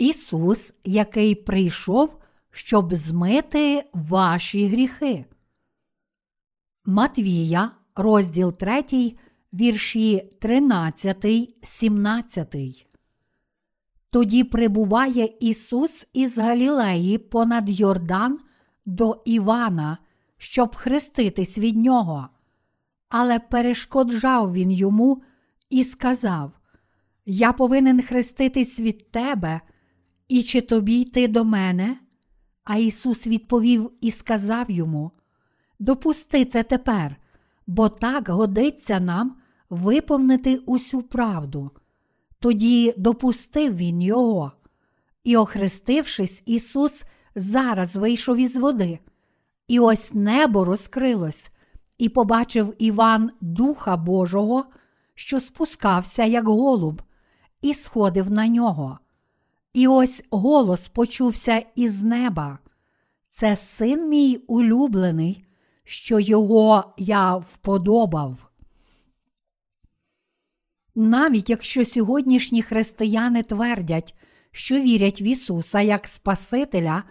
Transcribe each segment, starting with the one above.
Ісус, який прийшов, щоб змити ваші гріхи. Матвія, розділ 3, вірші 13, 17. Тоді прибуває Ісус із Галілеї понад Йордан до Івана, щоб хреститись від нього. Але перешкоджав він йому і сказав: Я повинен хреститись від тебе, і чи тобі йти до мене? А Ісус відповів і сказав йому: Допусти це тепер, бо так годиться нам виповнити усю правду. Тоді допустив він його. І, охрестившись, Ісус зараз вийшов із води. І ось небо розкрилось, і побачив Іван Духа Божого, що спускався, як голуб, і сходив на нього. І ось голос почувся із неба. Це син мій улюблений, що його я вподобав. Навіть якщо сьогоднішні християни твердять, що вірять в Ісуса як Спасителя,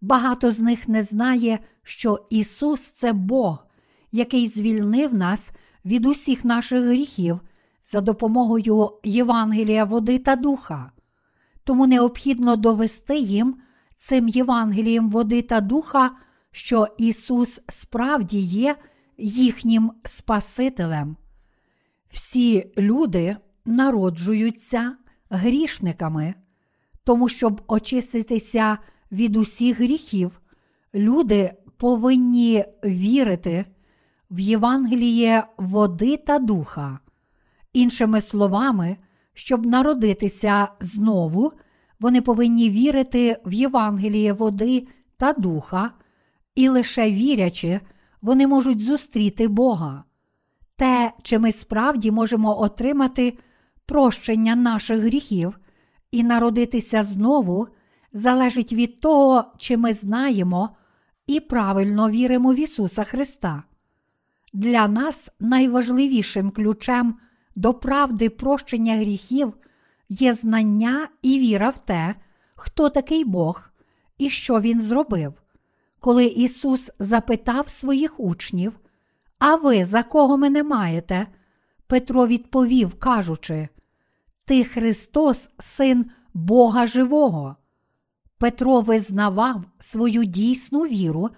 багато з них не знає, що Ісус це Бог, який звільнив нас від усіх наших гріхів за допомогою Євангелія води та духа. Тому необхідно довести їм цим Євангелієм води та духа, що Ісус справді є їхнім Спасителем. Всі люди народжуються грішниками, тому, щоб очиститися від усіх гріхів, люди повинні вірити в Євангеліє води та духа. Іншими словами, щоб народитися знову, вони повинні вірити в Євангеліє води та духа, і лише вірячи, вони можуть зустріти Бога. Те, чи ми справді можемо отримати прощення наших гріхів і народитися знову, залежить від того, чи ми знаємо і правильно віримо в Ісуса Христа. Для нас найважливішим ключем до правди прощення гріхів є знання і віра в те, хто такий Бог і що Він зробив. Коли Ісус запитав своїх учнів, А ви за кого мене маєте? Петро відповів, кажучи, Ти Христос, Син Бога Живого. Петро визнавав свою дійсну віру,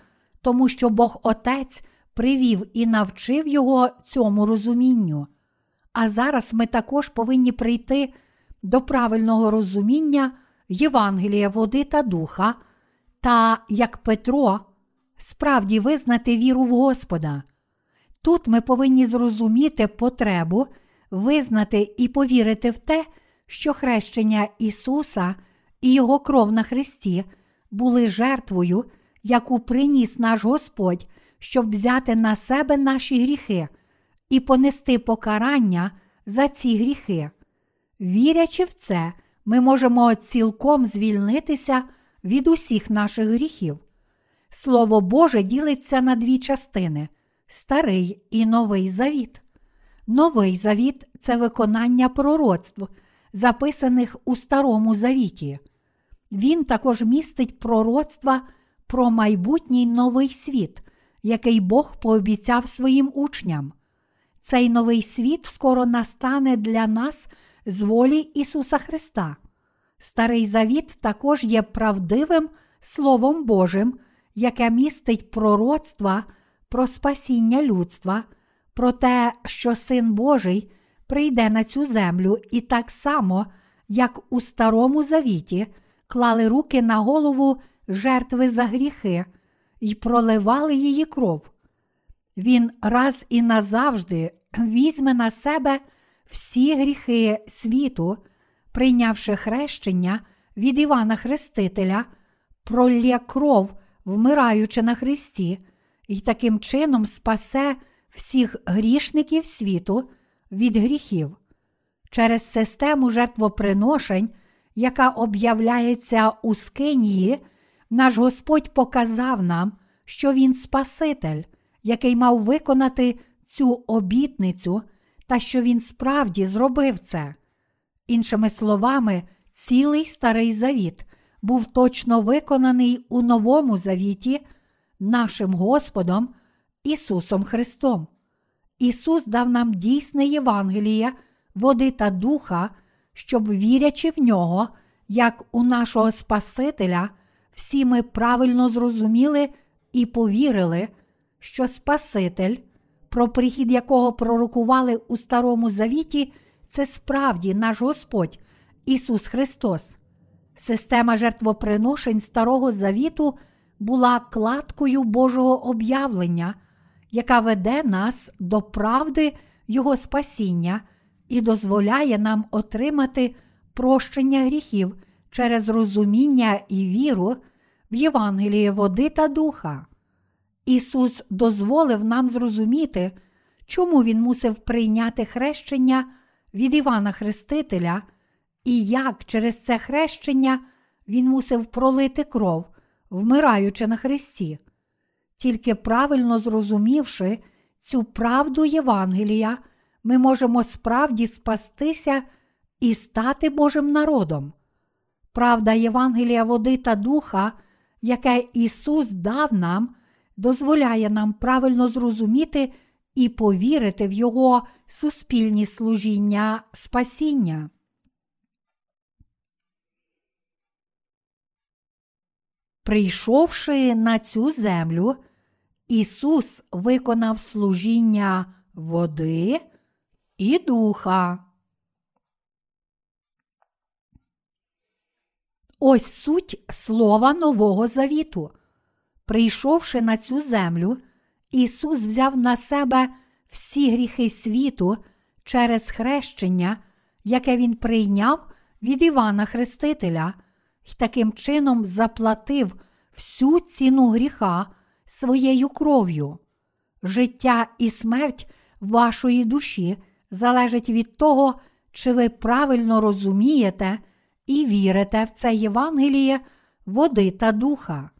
тому що Бог Отець привів і навчив його цьому розумінню. А зараз ми також повинні прийти до правильного розуміння Євангелія води та духа, та, як Петро, справді визнати віру в Господа. Тут ми повинні зрозуміти потребу визнати і повірити в те, що хрещення Ісуса і Його кров на Христі були жертвою, яку приніс наш Господь, щоб взяти на себе наші гріхи і понести покарання за ці гріхи. Вірячи в це, ми можемо цілком звільнитися від усіх наших гріхів. Слово Боже ділиться на дві частини старий і новий завіт. Новий завіт це виконання пророцтв, записаних у Старому Завіті. Він також містить пророцтва про майбутній новий світ, який Бог пообіцяв своїм учням. Цей новий світ скоро настане для нас з волі Ісуса Христа. Старий Завіт також є правдивим Словом Божим, яке містить пророцтва про спасіння людства, про те, що Син Божий прийде на цю землю і так само, як у Старому Завіті, клали руки на голову жертви за гріхи і проливали її кров. Він раз і назавжди візьме на себе всі гріхи світу, прийнявши хрещення від Івана Хрестителя, пролє кров, вмираючи на Христі, і таким чином спасе всіх грішників світу від гріхів. Через систему жертвоприношень, яка об'являється у Скинії, наш Господь показав нам, що Він Спаситель, який мав виконати цю обітницю та що він справді зробив це. Іншими словами, цілий старий завіт був точно виконаний у новому завіті нашим Господом Ісусом Христом. Ісус дав нам дійсне Євангеліє, води та духа, щоб, вірячи в нього, як у нашого Спасителя, всі ми правильно зрозуміли і повірили, що Спаситель, про прихід якого пророкували у Старому Завіті, це справді наш Господь Ісус Христос. Система жертвоприношень Старого Завіту була кладкою Божого об'явлення, яка веде нас до правди Його спасіння і дозволяє нам отримати прощення гріхів через розуміння і віру в Євангеліє води та духа. Ісус дозволив нам зрозуміти, чому Він мусив прийняти хрещення від Івана Хрестителя, і як через це хрещення Він мусив пролити кров, вмираючи на Христі. Тільки правильно зрозумівши цю правду Євангелія, ми можемо справді спастися і стати Божим народом. Правда Євангелія води та духа, яке Ісус дав нам, дозволяє нам правильно зрозуміти і повірити в Його суспільні служіння спасіння. Прийшовши на цю землю, Ісус виконав служіння води і духа. Ось суть слова Нового Завіту. Прийшовши на цю землю, Ісус взяв на себе всі гріхи світу через хрещення, яке Він прийняв від Івана Хрестителя, і таким чином заплатив всю ціну гріха своєю кров'ю. Життя і смерть вашої душі залежить від того, чи ви правильно розумієте і вірите в це Євангеліє води та духа.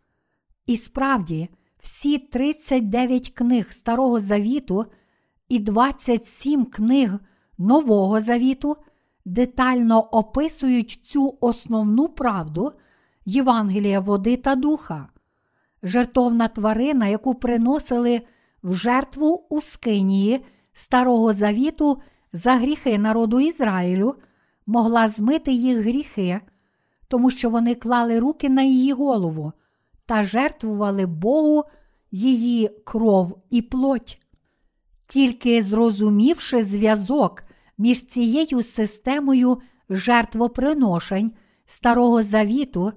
І справді, всі 39 книг Старого Завіту і 27 книг Нового Завіту детально описують цю основну правду Євангелія води та духа. Жертовна тварина, яку приносили в жертву у Скинії Старого Завіту за гріхи народу Ізраїлю, могла змити їх гріхи, тому що вони клали руки на її голову та жертвували Богу її кров і плоть. Тільки зрозумівши зв'язок між цією системою жертвоприношень Старого Завіту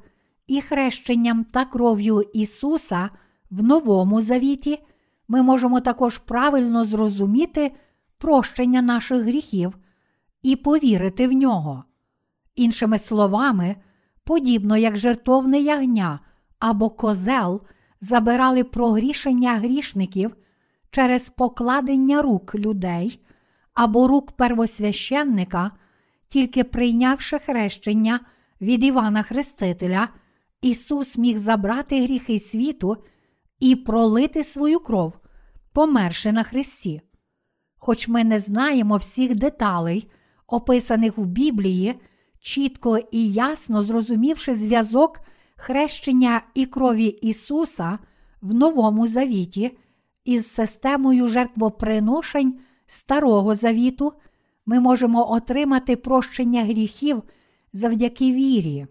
і хрещенням та кров'ю Ісуса в Новому Завіті, ми можемо також правильно зрозуміти прощення наших гріхів і повірити в нього. Іншими словами, подібно як жертовне ягня або козел забирали прогрішення грішників через покладення рук людей або рук первосвященника, тільки прийнявши хрещення від Івана Хрестителя, Ісус міг забрати гріхи світу і пролити свою кров, померши на Христі. Хоч ми не знаємо всіх деталей, описаних в Біблії, чітко і ясно зрозумівши зв'язок хрещення і крові Ісуса в Новому Завіті із системою жертвоприношень Старого Завіту, ми можемо отримати прощення гріхів завдяки вірі.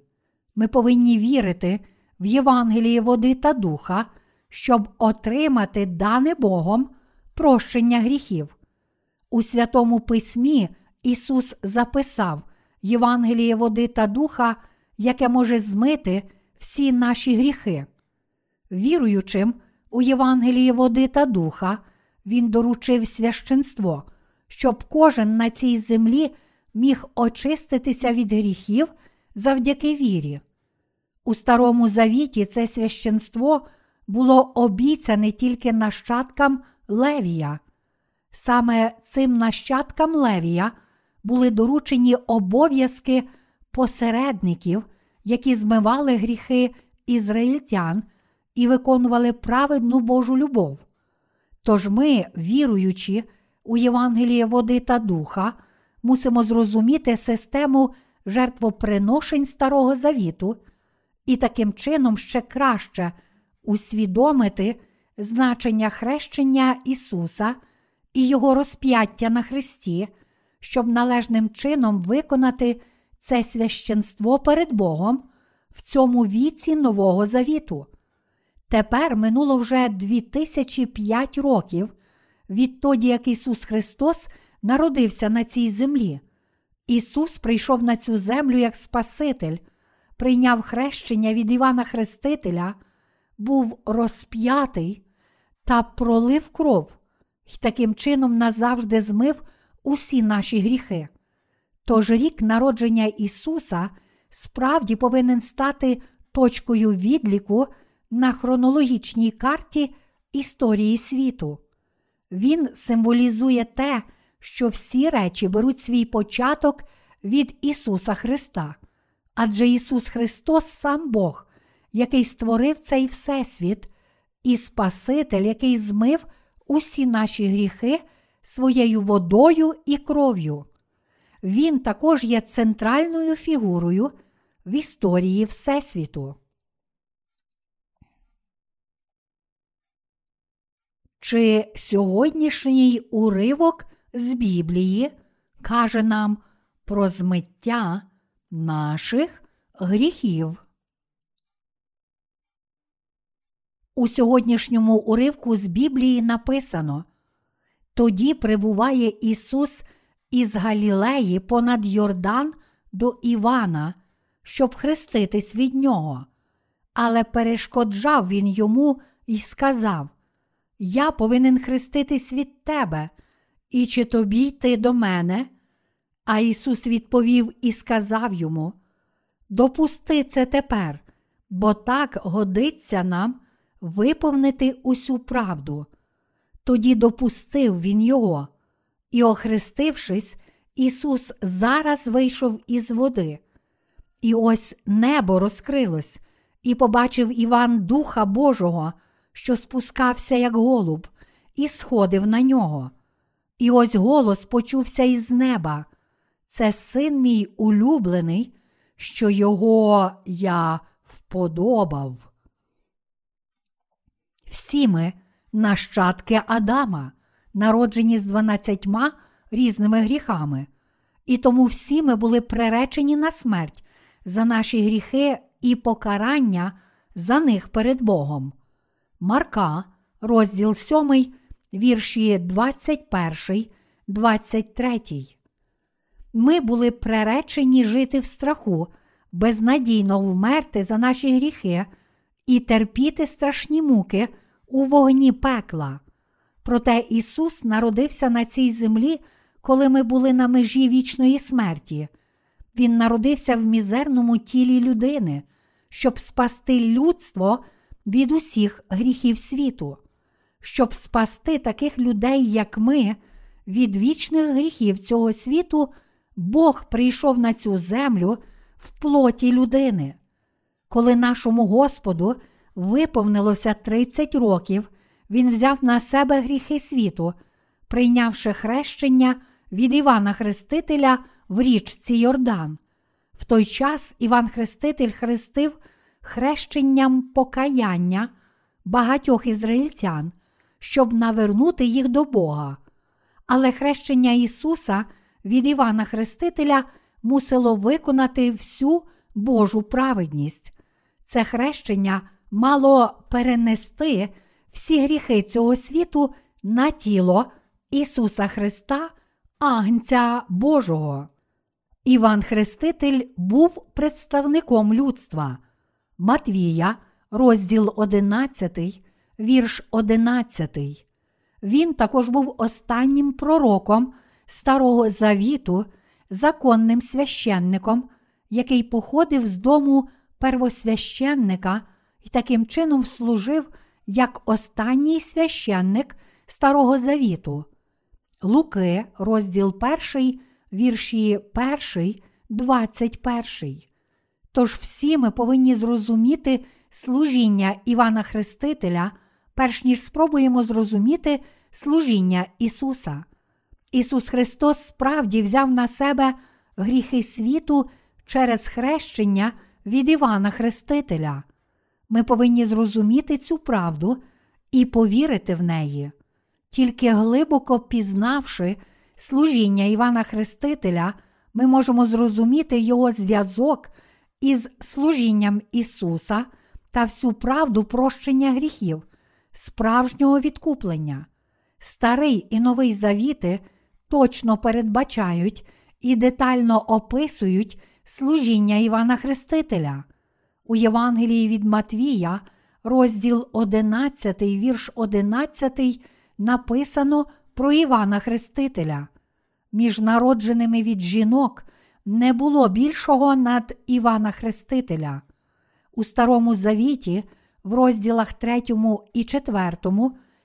Ми повинні вірити в Євангеліє води та духа, щоб отримати дане Богом прощення гріхів. У Святому Письмі Ісус записав Євангеліє води та духа, яке може змити всі наші гріхи. Віруючим у Євангелії води та духа, Він доручив священство, щоб кожен на цій землі міг очиститися від гріхів завдяки вірі. У Старому Завіті це священство було обіцяне тільки нащадкам Левія. Саме цим нащадкам Левія були доручені обов'язки посередників, які змивали гріхи ізраїльтян і виконували праведну Божу любов. Тож ми, віруючи у Євангеліє води та духа, мусимо зрозуміти систему жертвоприношень Старого Завіту і таким чином ще краще усвідомити значення хрещення Ісуса і Його розп'яття на Христі, щоб належним чином виконати це священство перед Богом в цьому віці Нового Завіту. Тепер минуло вже 2005 років відтоді, як Ісус Христос народився на цій землі. Ісус прийшов на цю землю як Спаситель, прийняв хрещення від Івана Хрестителя, був розп'ятий та пролив кров і таким чином назавжди змив усі наші гріхи. Тож рік народження Ісуса справді повинен стати точкою відліку на хронологічній карті історії світу. Він символізує те, що всі речі беруть свій початок від Ісуса Христа. Адже Ісус Христос сам Бог, який створив цей Всесвіт, і Спаситель, який змив усі наші гріхи своєю водою і кров'ю. Він також є центральною фігурою в історії Всесвіту. Чи сьогоднішній уривок з Біблії каже нам про змиття наших гріхів? У сьогоднішньому уривку з Біблії написано: тоді прибуває Ісус із Галілеї понад Йордан до Івана, щоб хреститись від нього. Але перешкоджав він йому і сказав: Я повинен хреститись від тебе, і чи тобі йти до мене? А Ісус відповів і сказав йому: Допусти це тепер, бо так годиться нам виповнити усю правду. Тоді допустив він його, і, охрестившись, Ісус зараз вийшов із води. І ось небо розкрилось, і побачив Іван Духа Божого, що спускався, як голуб, і сходив на нього. І ось голос почувся із неба. Це син мій улюблений, що його я вподобав. Всі ми нащадки Адама, народжені з дванадцятьма різними гріхами, і тому всі ми були приречені на смерть за наші гріхи і покарання за них перед Богом. Марка, розділ 7, вірші 21, 23. Ми були приречені жити в страху, безнадійно вмерти за наші гріхи і терпіти страшні муки у вогні пекла. Проте Ісус народився на цій землі, коли ми були на межі вічної смерті. Він народився в мізерному тілі людини, щоб спасти людство від усіх гріхів світу, щоб спасти таких людей, як ми, від вічних гріхів цього світу, Бог прийшов на цю землю в плоті людини. Коли нашому Господу виповнилося 30 років, Він взяв на себе гріхи світу, прийнявши хрещення від Івана Хрестителя в річці Йордан. В той час Іван Хреститель хрестив хрещенням покаяння багатьох ізраїльтян, щоб навернути їх до Бога. Але хрещення Ісуса від Івана Хрестителя мусило виконати всю Божу праведність. Це хрещення мало перенести всі гріхи цього світу на тіло Ісуса Христа, Агнця Божого. Іван Хреститель був представником людства. Матвія, розділ 11, вірш 11. Він також був останнім пророком Старого Завіту, законним священником, який походив з дому первосвященника і таким чином служив як останній священник Старого Завіту. Луки, розділ 1, вірші 1, 21. Тож всі ми повинні зрозуміти служіння Івана Хрестителя, перш ніж спробуємо зрозуміти служіння Ісуса. Ісус Христос справді взяв на себе гріхи світу через хрещення від Івана Хрестителя. Ми повинні зрозуміти цю правду і повірити в неї. Тільки глибоко пізнавши служіння Івана Хрестителя, ми можемо зрозуміти його зв'язок із служінням Ісуса та всю правду прощення гріхів, справжнього відкуплення. Старий і новий завіти точно передбачають і детально описують служіння Івана Хрестителя. У Євангелії від Матвія, розділ 11, вірш 11, написано про Івана Хрестителя. Між народженими від жінок не було більшого над Івана Хрестителя. У Старому Завіті, в розділах 3 і 4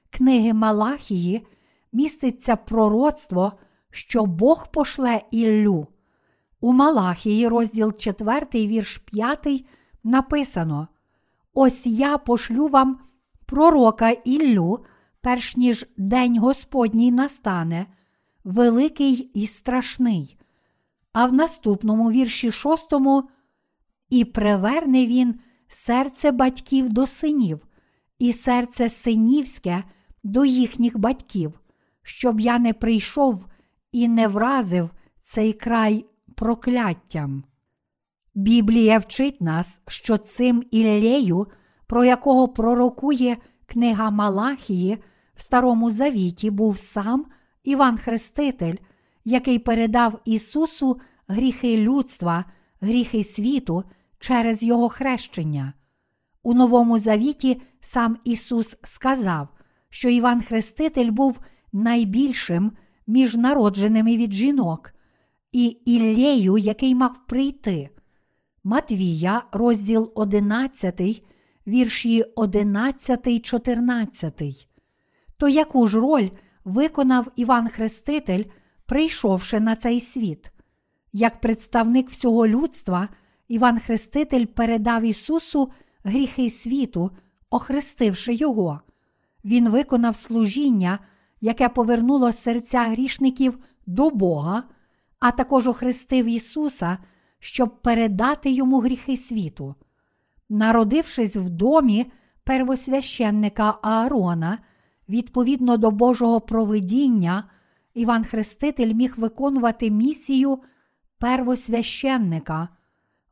книги Малахії міститься пророцтво, що Бог пошле Іллю. У Малахії, розділ 4, вірш 5, написано: Ось я пошлю вам пророка Іллю, перш ніж день Господній настане, великий і страшний. А в наступному вірші 6 і приверне він серце батьків до синів, і серце синівське до їхніх батьків, щоб я не прийшов і не вразив цей край прокляттям. Біблія вчить нас, що цим Іллею, про якого пророкує книга Малахії в Старому Завіті, був сам Іван Хреститель, який передав Ісусу гріхи людства, гріхи світу через Його хрещення. У Новому Завіті сам Ісус сказав, що Іван Хреститель був найбільшим між народженими від жінок, і Іллею, який мав прийти. Матвія, розділ 11, вірші 11, 14. То яку ж роль виконав Іван Хреститель, прийшовши на цей світ? Як представник всього людства, Іван Хреститель передав Ісусу гріхи світу, охрестивши Його. Він виконав служіння, яке повернуло серця грішників до Бога, а також охрестив Ісуса, щоб передати йому гріхи світу. Народившись в домі первосвященника Аарона, відповідно до Божого провидіння, Іван Хреститель міг виконувати місію первосвященника.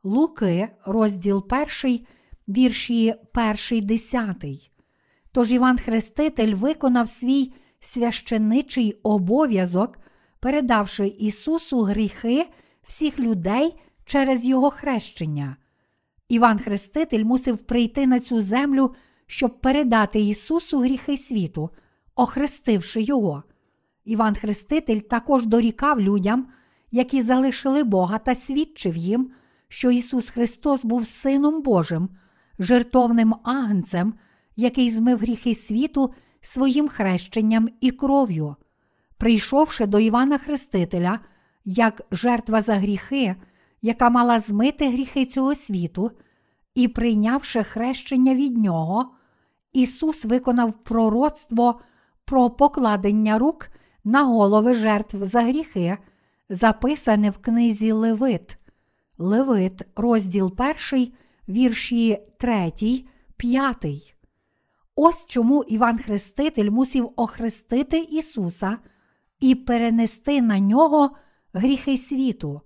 Луки, розділ 1, вірші 1, 10. Тож Іван Хреститель виконав свій священичий обов'язок, передавши Ісусу гріхи всіх людей через Його хрещення. Іван Хреститель мусив прийти на цю землю, щоб передати Ісусу гріхи світу, охрестивши Його. Іван Хреститель також дорікав людям, які залишили Бога та свідчив їм, що Ісус Христос був Сином Божим, жертовним агнцем, який змив гріхи світу своїм хрещенням і кров'ю. Прийшовши до Івана Хрестителя як жертва за гріхи, яка мала змити гріхи цього світу, і прийнявши хрещення від нього, Ісус виконав пророцтво про покладення рук на голови жертв за гріхи, записане в книзі Левит. Левит, розділ 1, вірші 3, 5. Ось чому Іван Хреститель мусів охрестити Ісуса і перенести на нього гріхи світу,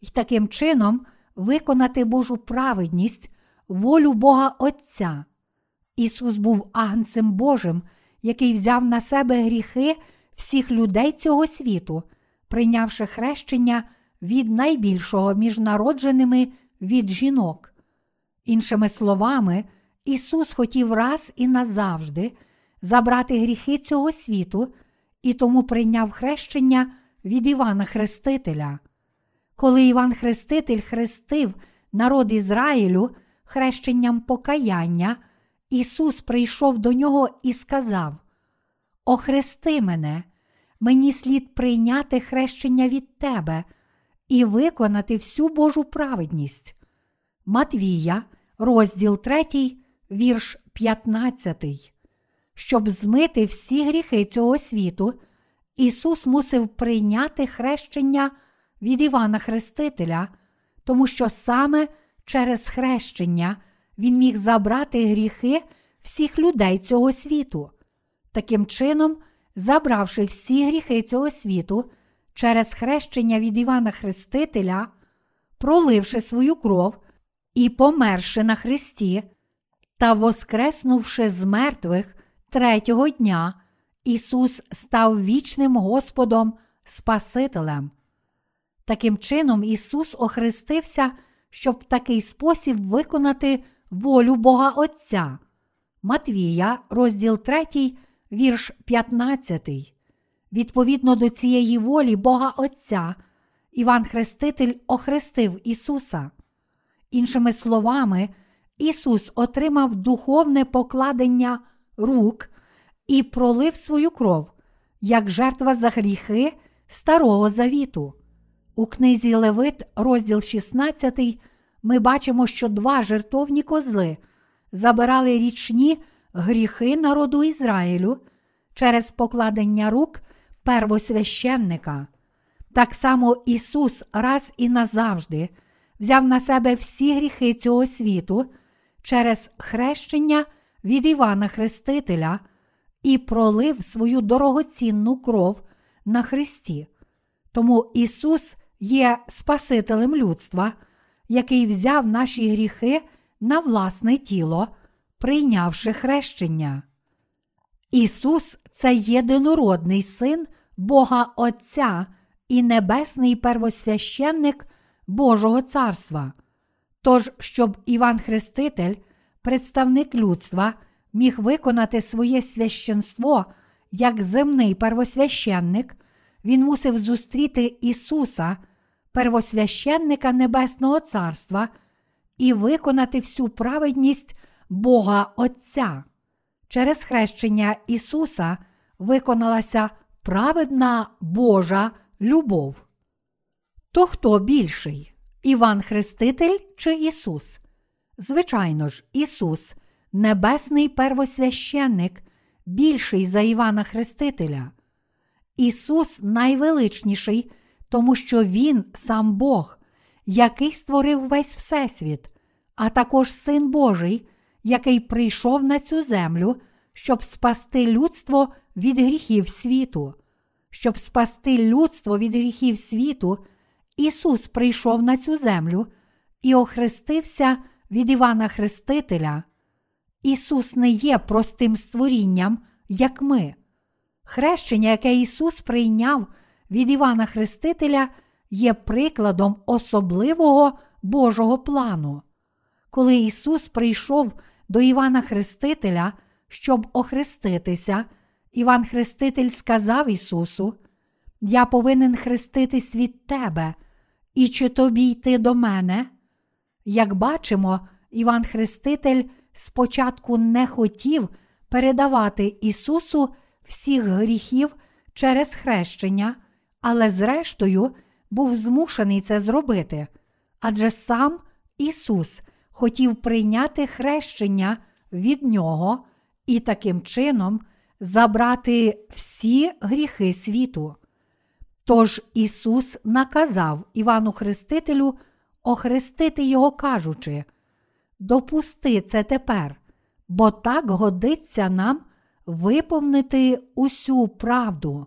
і таким чином виконати Божу праведність, волю Бога Отця. Ісус був агнцем Божим, який взяв на себе гріхи всіх людей цього світу, прийнявши хрещення від найбільшого між народженими від жінок. Іншими словами, Ісус хотів раз і назавжди забрати гріхи цього світу і тому прийняв хрещення від Івана Хрестителя. Коли Іван Хреститель хрестив народ Ізраїлю хрещенням покаяння, Ісус прийшов до нього і сказав: Охрести мене, мені слід прийняти хрещення від Тебе і виконати всю Божу праведність. Матвія, розділ 3, вірш 15. Щоб змити всі гріхи цього світу, Ісус мусив прийняти хрещення від Івана Хрестителя, тому що саме через хрещення Він міг забрати гріхи всіх людей цього світу. Таким чином, забравши всі гріхи цього світу через хрещення від Івана Хрестителя, проливши свою кров і померши на Христі, та воскреснувши з мертвих третього дня, Ісус став вічним Господом Спасителем. Таким чином, Ісус охрестився, щоб в такий спосіб виконати волю Бога Отця. Матвія, розділ 3, вірш 15. Відповідно до цієї волі Бога Отця, Іван Хреститель охрестив Ісуса. Іншими словами, Ісус отримав духовне покладення рук і пролив свою кров, як жертва за гріхи Старого Завіту. У книзі Левит, розділ 16, ми бачимо, що два жертовні козли забирали річні гріхи народу Ізраїлю через покладення рук первосвященника. Так само Ісус раз і назавжди взяв на себе всі гріхи цього світу через хрещення від Івана Хрестителя і пролив свою дорогоцінну кров на Христі. Тому Ісус є Спасителем людства, який взяв наші гріхи на власне тіло, прийнявши хрещення. Ісус це єдинородний син Бога Отця і небесний первосвященник Божого Царства. Тож, щоб Іван Хреститель, представник людства, міг виконати своє священство як земний первосвященник, він мусив зустріти Ісуса, первосвященника Небесного Царства, і виконати всю праведність Бога Отця. Через хрещення Ісуса виконалася праведна Божа любов. То хто більший? Іван Хреститель чи Ісус? Звичайно ж, Ісус, небесний первосвященник, більший за Івана Хрестителя. Ісус найвеличніший, тому що Він сам Бог, який створив весь Всесвіт, а також Син Божий, який прийшов на цю землю, щоб спасти людство від гріхів світу. Щоб спасти людство від гріхів світу, Ісус прийшов на цю землю і охрестився від Івана Хрестителя. Ісус не є простим створінням, як ми. Хрещення, яке Ісус прийняв від Івана Хрестителя, є прикладом особливого Божого плану. Коли Ісус прийшов до Івана Хрестителя, щоб охреститися, Іван Хреститель сказав Ісусу: Я повинен хреститись від Тебе, і чи тобі йти до мене? Як бачимо, Іван Хреститель спочатку не хотів передавати Ісусу всіх гріхів через хрещення, але зрештою був змушений це зробити. Адже сам Ісус хотів прийняти хрещення від Нього і таким чином забрати всі гріхи світу. Тож Ісус наказав Івану Хрестителю охрестити його, кажучи: Допусти це тепер, бо так годиться нам виповнити усю правду.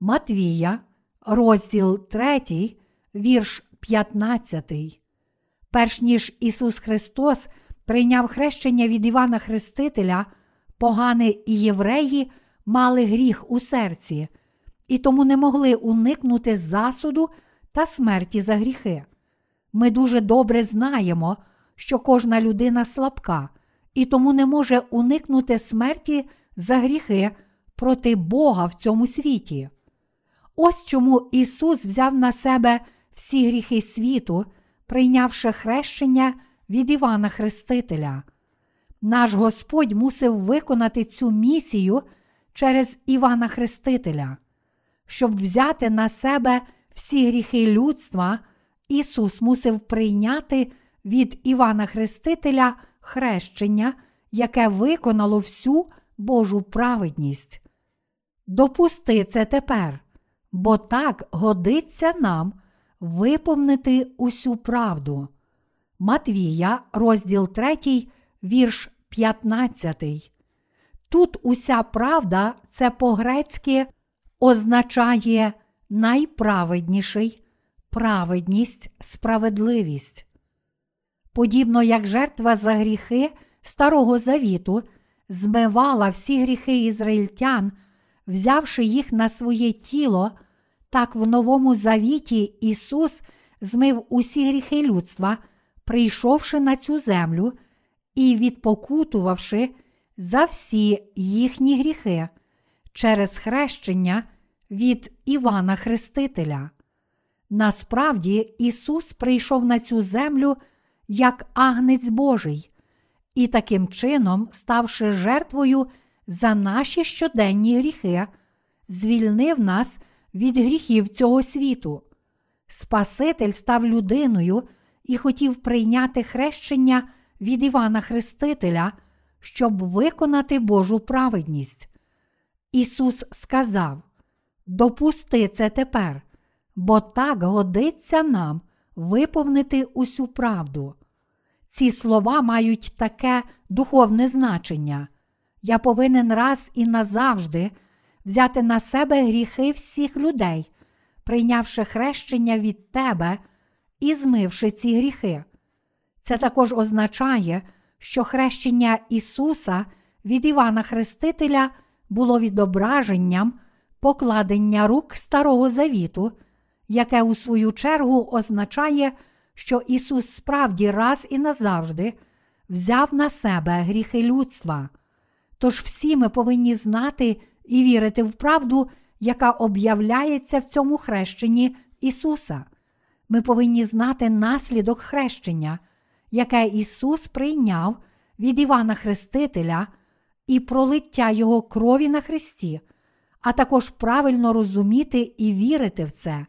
Матвія, розділ 3, вірш 15. Перш ніж Ісус Христос прийняв хрещення від Івана Хрестителя, погани і євреї мали гріх у серці, і тому не могли уникнути засуду та смерті за гріхи. Ми дуже добре знаємо, що кожна людина слабка, і тому не може уникнути смерті за гріхи проти Бога в цьому світі. Ось чому Ісус взяв на себе всі гріхи світу, прийнявши хрещення від Івана Хрестителя. Наш Господь мусив виконати цю місію через Івана Хрестителя. Щоб взяти на себе всі гріхи людства, Ісус мусив прийняти від Івана Хрестителя хрещення, яке виконало всю Божу праведність. Допусти це тепер, бо так годиться нам виповнити усю правду. Матвія, розділ 3, вірш 15. Тут уся правда це по-грецьки означає найправедніший, праведність, справедливість. Подібно як жертва за гріхи Старого Завіту змивала всі гріхи ізраїльтян, взявши їх на своє тіло, так в Новому Завіті Ісус змив усі гріхи людства, прийшовши на цю землю і відпокутувавши за всі їхні гріхи через хрещення від Івана Хрестителя. Насправді Ісус прийшов на цю землю як агнець Божий, і таким чином, ставши жертвою за наші щоденні гріхи, звільнив нас від гріхів цього світу. Спаситель став людиною і хотів прийняти хрещення від Івана Хрестителя, щоб виконати Божу праведність. Ісус сказав: Допусти це тепер, бо так годиться нам виповнити усю правду. Ці слова мають таке духовне значення. Я повинен раз і назавжди взяти на себе гріхи всіх людей, прийнявши хрещення від тебе і змивши ці гріхи. Це також означає, що хрещення Ісуса від Івана Хрестителя було відображенням покладення рук Старого Завіту, яке у свою чергу означає, що Ісус справді раз і назавжди взяв на себе гріхи людства. Тож всі ми повинні знати і вірити в правду, яка об'являється в цьому хрещенні Ісуса. Ми повинні знати наслідок хрещення, яке Ісус прийняв від Івана Хрестителя і пролиття Його крові на Христі, а також правильно розуміти і вірити в це.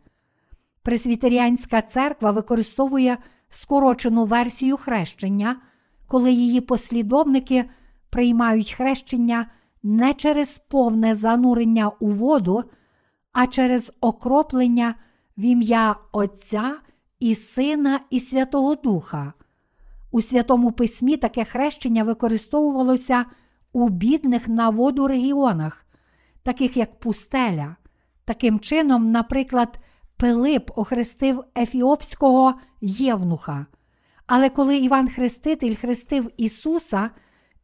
Пресвітеріанська церква використовує скорочену версію хрещення, коли її послідовники приймають хрещення не через повне занурення у воду, а через окроплення в ім'я Отця і Сина і Святого Духа. У Святому Письмі таке хрещення використовувалося у бідних на воду регіонах, таких як пустеля. Таким чином, наприклад, Пилип охрестив Ефіопського євнуха. Але коли Іван Хреститель хрестив Ісуса,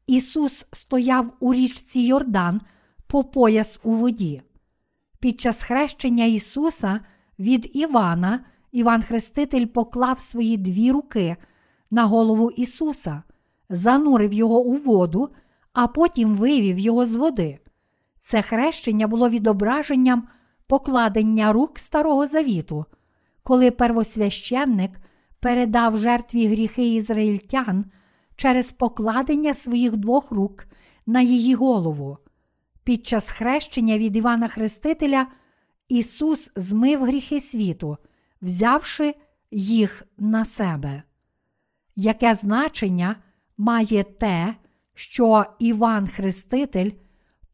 Ісус стояв у річці Йордан по пояс у воді. Під час хрещення Ісуса від Івана Іван Хреститель поклав свої дві руки на голову Ісуса, занурив його у воду, а потім вивів його з води. Це хрещення було відображенням покладення рук Старого Завіту, коли первосвященник передав жертві гріхи ізраїльтян через покладення своїх двох рук на її голову. Під час хрещення від Івана Хрестителя Ісус змив гріхи світу, взявши їх на себе. Яке значення має те, що Іван Хреститель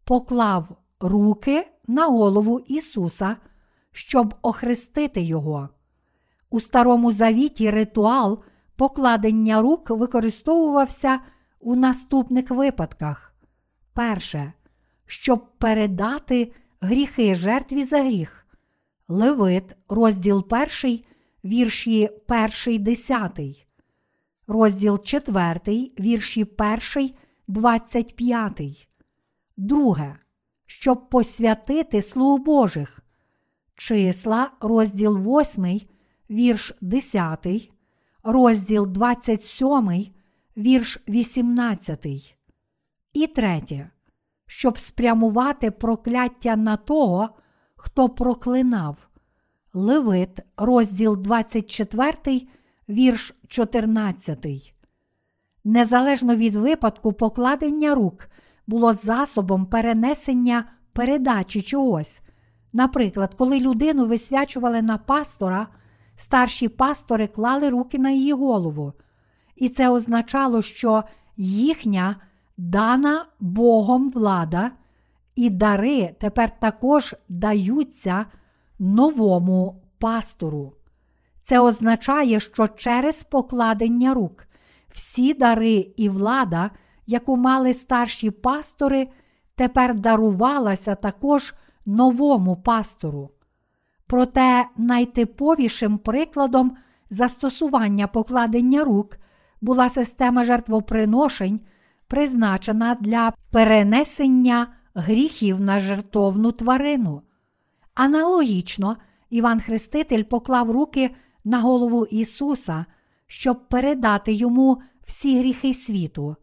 поклав руки на голову Ісуса, щоб охрестити Його? У Старому Завіті ритуал покладення рук використовувався у наступних випадках. Перше, щоб передати гріхи жертві за гріх. Левит, розділ 1, вірші 1, 10, розділ 4, вірші 1, 25. Друге. Щоб посвятити слуг Божих. Числа, розділ 8, вірш 10, розділ 27, вірш 18. І третє. Щоб спрямувати прокляття на того, хто проклинав. Левит, розділ 24, вірш 14. Незалежно від випадку покладення рук було засобом перенесення передачі чогось. Наприклад, коли людину висвячували на пастора старші пастори клали руки на її голову, і це означало, що їхня дана Богом влада і дари тепер також даються новому пастору. Це означає, що через покладення рук всі дари і влада, яку мали старші пастори, тепер дарувалася також новому пастору. Проте найтиповішим прикладом застосування покладення рук була система жертвоприношень, призначена для перенесення гріхів на жертовну тварину. Аналогічно, Іван Хреститель поклав руки на голову Ісуса, щоб передати йому всі гріхи світу.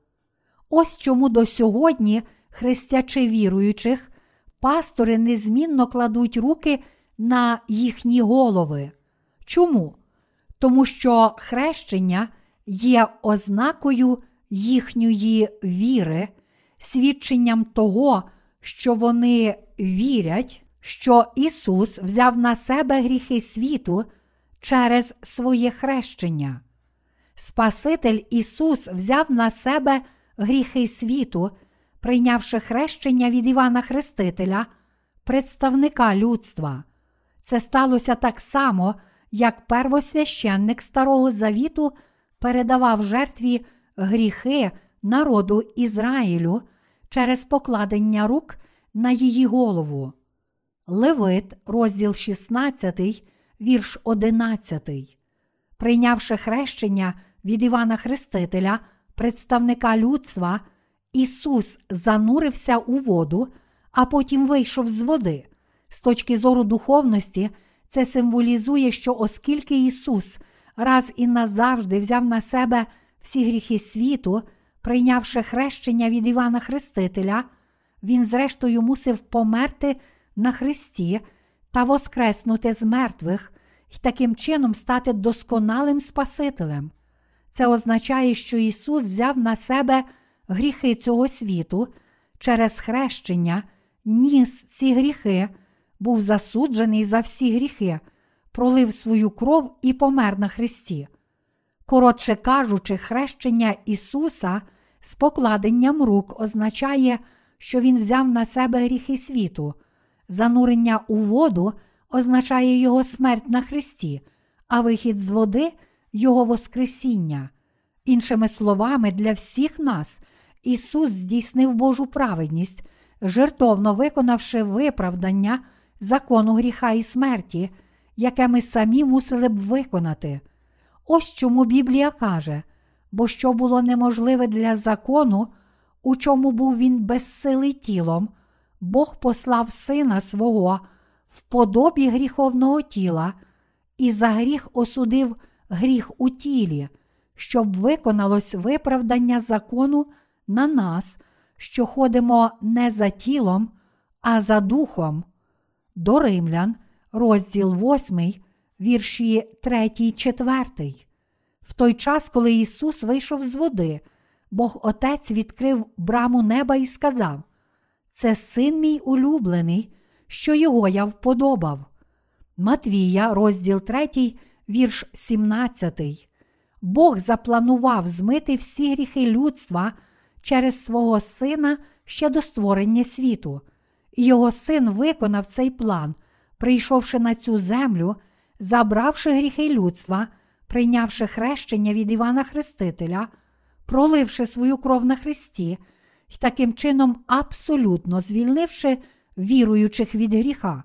Ось чому до сьогодні, хрестячи віруючих, пастори незмінно кладуть руки на їхні голови. Чому? Тому що хрещення є ознакою їхньої віри, свідченням того, що вони вірять, що Ісус взяв на себе гріхи світу через своє хрещення. Спаситель Ісус взяв на себе гріхи світу, прийнявши хрещення від Івана Хрестителя, представника людства. Це сталося так само, як первосвященник Старого Завіту передавав жертві гріхи народу Ізраїлю через покладення рук на її голову. Левит, розділ 16, вірш 11. Прийнявши хрещення від Івана Хрестителя, представника людства, Ісус занурився у воду, а потім вийшов з води. З точки зору духовності, це символізує, що оскільки Ісус раз і назавжди взяв на себе всі гріхи світу, прийнявши хрещення від Івана Хрестителя, Він, зрештою, мусив померти на Христі та воскреснути з мертвих і таким чином стати досконалим Спасителем. Це означає, що Ісус взяв на себе гріхи цього світу через хрещення, ніс ці гріхи, був засуджений за всі гріхи, пролив свою кров і помер на Христі. Коротше кажучи, хрещення Ісуса з покладенням рук означає, що Він взяв на себе гріхи світу, занурення у воду означає Його смерть на Христі, а вихід з води Його Воскресіння. Іншими словами, для всіх нас Ісус здійснив Божу праведність, жертовно виконавши виправдання закону гріха і смерті, яке ми самі мусили б виконати. Ось чому Біблія каже, бо що було неможливе для закону, у чому був він безсилий тілом, Бог послав Сина свого в подобі гріховного тіла і за гріх осудив гріх у тілі, щоб виконалось виправдання закону на нас, що ходимо не за тілом, а за духом. До Римлян, розділ 8, вірші 3, 4. В той час, коли Ісус вийшов з води, Бог Отець відкрив браму неба і сказав: Це син мій улюблений, що його я вподобав. Матвія, розділ 3, вірш 17. Бог запланував змити всі гріхи людства через свого сина ще до створення світу. Його син виконав цей план, прийшовши на цю землю, забравши гріхи людства, прийнявши хрещення від Івана Хрестителя, проливши свою кров на Христі і таким чином абсолютно звільнивши віруючих від гріха,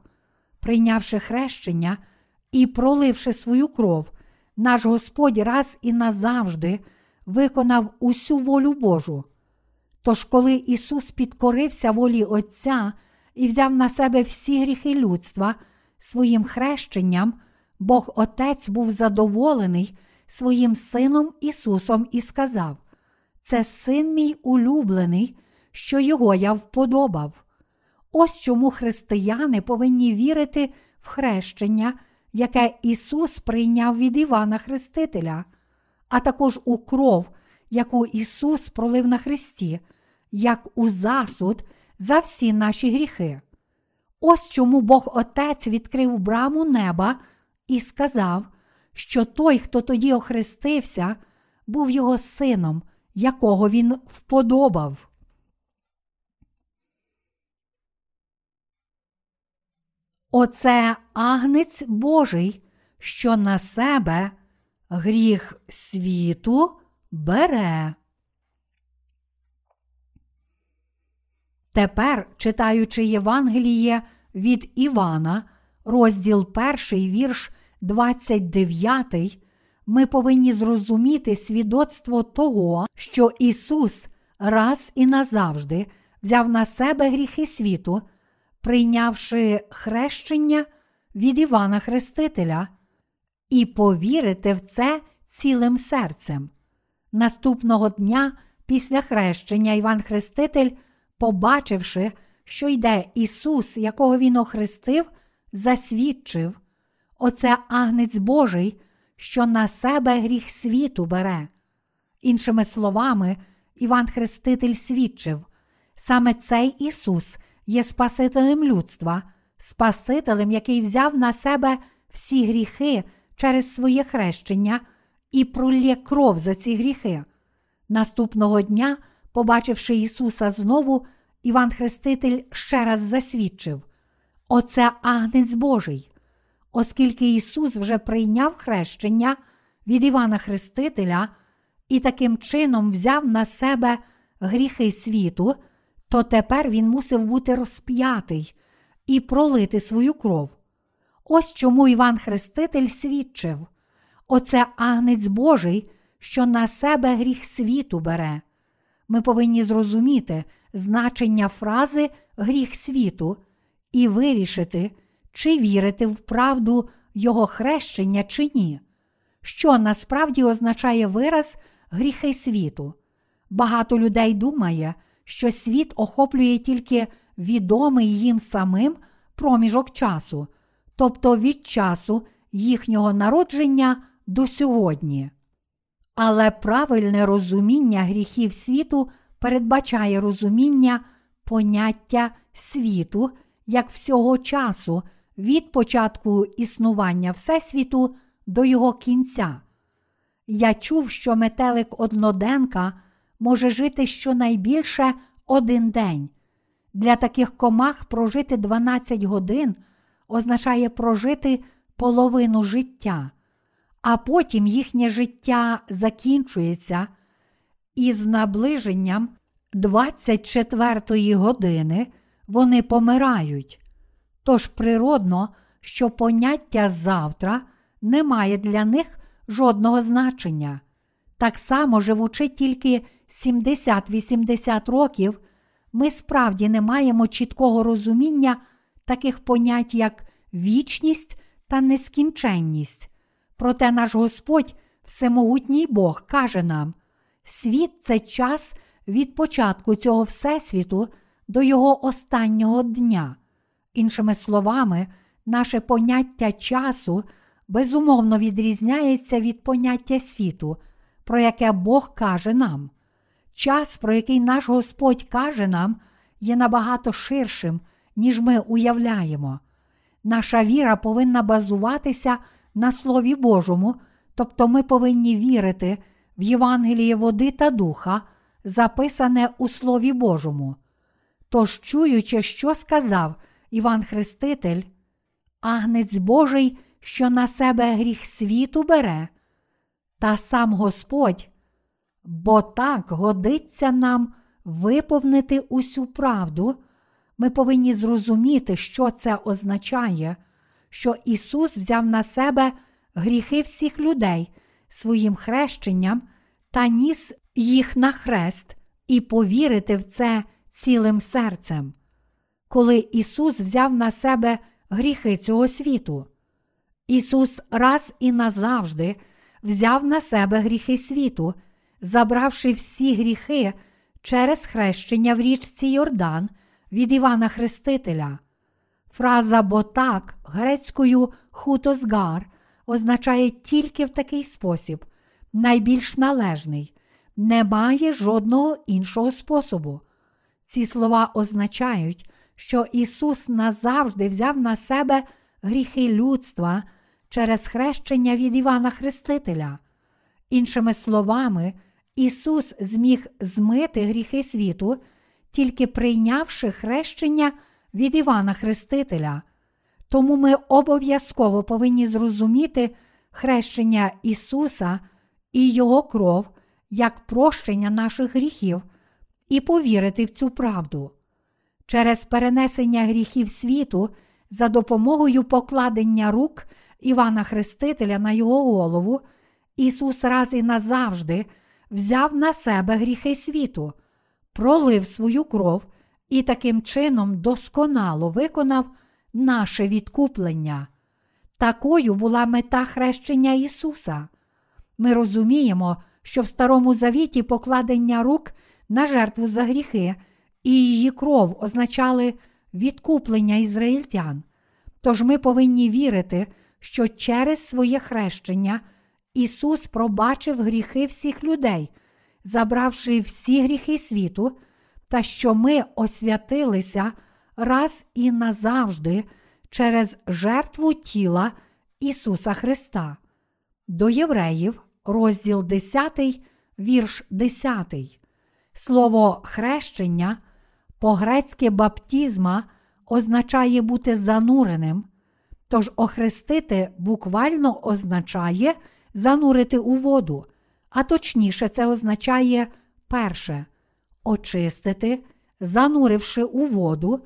прийнявши хрещення і проливши свою кров, наш Господь раз і назавжди виконав усю волю Божу. Тож, коли Ісус підкорився волі Отця і взяв на себе всі гріхи людства своїм хрещенням, Бог Отець був задоволений своїм Сином Ісусом і сказав: Це син мій улюблений, що його я вподобав. Ось чому християни повинні вірити в хрещення, яке Ісус прийняв від Івана Хрестителя, а також у кров, яку Ісус пролив на Христі, як у засуд за всі наші гріхи. Ось чому Бог Отець відкрив браму неба і сказав, що той, хто тоді охрестився, був його сином, якого він вподобав. Оце агнець Божий, що на себе гріх світу бере. Тепер, читаючи Євангеліє від Івана, розділ 1, вірш 29, ми повинні зрозуміти свідоцтво того, що Ісус раз і назавжди взяв на себе гріхи світу, прийнявши хрещення від Івана Хрестителя, і повірити в це цілим серцем. Наступного дня після хрещення Іван Хреститель, побачивши, що йде Ісус, якого Він охрестив, засвідчив Оце агнець Божий, що на себе гріх світу бере. Іншими словами, Іван Хреститель свідчив, саме цей Ісус є Спасителем людства, Спасителем, який взяв на себе всі гріхи через своє хрещення і пролє кров за ці гріхи. Наступного дня, побачивши Ісуса знову, Іван Хреститель ще раз засвідчив: Оце агнець Божий. Оскільки Ісус вже прийняв хрещення від Івана Хрестителя і таким чином взяв на себе гріхи світу, то тепер він мусив бути розп'ятий і пролити свою кров. Ось чому Іван Хреститель свідчив: Оце агнець Божий, що на себе гріх світу бере. Ми повинні зрозуміти значення фрази гріх світу і вирішити, чи вірити в правду Його хрещення чи ні, що насправді означає вираз гріхи світу. Багато людей думає, що світ охоплює тільки відомий їм самим проміжок часу, тобто від часу їхнього народження до сьогодні. Але правильне розуміння гріхів світу передбачає розуміння поняття світу як всього часу від початку існування Всесвіту до його кінця. Я чув, що метелик одноденка може жити щонайбільше один день. Для таких комах прожити 12 годин означає прожити половину життя, а потім їхнє життя закінчується, і з наближенням 24 години вони помирають. Тож природно, що поняття завтра не має для них жодного значення. Так само, живучи тільки 70-80 років, ми справді не маємо чіткого розуміння таких понять, як вічність та нескінченність. Проте наш Господь, Всемогутній Бог, каже нам: світ це час від початку цього Всесвіту до його останнього дня. Іншими словами, наше поняття часу безумовно відрізняється від поняття світу, про яке Бог каже нам. Час, про який наш Господь каже нам, є набагато ширшим, ніж ми уявляємо. Наша віра повинна базуватися на Слові Божому, тобто ми повинні вірити в Євангеліє води та духа, записане у Слові Божому. Тож, чуючи, що сказав Іван Хреститель, агнець Божий, що на себе гріх світу бере, та сам Господь, бо так годиться нам виповнити усю правду, ми повинні зрозуміти, що це означає, що Ісус взяв на себе гріхи всіх людей своїм хрещенням та ніс їх на хрест і повірити в це цілим серцем. Коли Ісус взяв на себе гріхи цього світу, Ісус раз і назавжди взяв на себе гріхи світу, забравши всі гріхи через хрещення в річці Йордан від Івана Хрестителя. Фраза бо так грецькою хутозгар означає тільки в такий спосіб, найбільш належний, немає жодного іншого способу. Ці слова означають, що Ісус назавжди взяв на себе гріхи людства через хрещення від Івана Хрестителя. Іншими словами, Ісус зміг змити гріхи світу, тільки прийнявши хрещення від Івана Хрестителя. Тому ми обов'язково повинні зрозуміти хрещення Ісуса і Його кров як прощення наших гріхів і повірити в цю правду. Через перенесення гріхів світу за допомогою покладення рук Івана Хрестителя на його голову, Ісус раз і назавжди взяв на себе гріхи світу, пролив свою кров і таким чином досконало виконав наше відкуплення. Такою була мета хрещення Ісуса. Ми розуміємо, що в Старому Завіті покладення рук на жертву за гріхи і її кров означали відкуплення ізраїльтян. Тож ми повинні вірити, що через своє хрещення Ісус пробачив гріхи всіх людей, забравши всі гріхи світу, та що ми освятилися раз і назавжди через жертву тіла Ісуса Христа. До Євреїв, розділ 10, вірш 10. Слово хрещення по-грецьки баптізма означає бути зануреним. Тож охрестити буквально означає занурити у воду, а точніше, це означає перше очистити, зануривши у воду,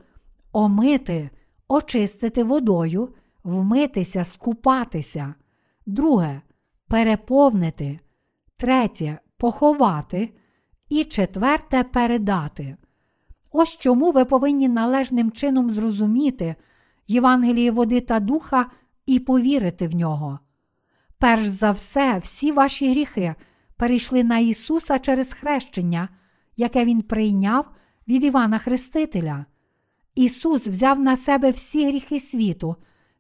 омити, очистити водою, вмитися, скупатися. Друге переповнити. Третє поховати. І четверте передати. Ось чому ви повинні належним чином зрозуміти Євангеліє води та духа і повірити в нього. Перш за все, всі ваші гріхи перейшли на Ісуса через хрещення, яке Він прийняв від Івана Хрестителя. Ісус взяв на себе всі гріхи світу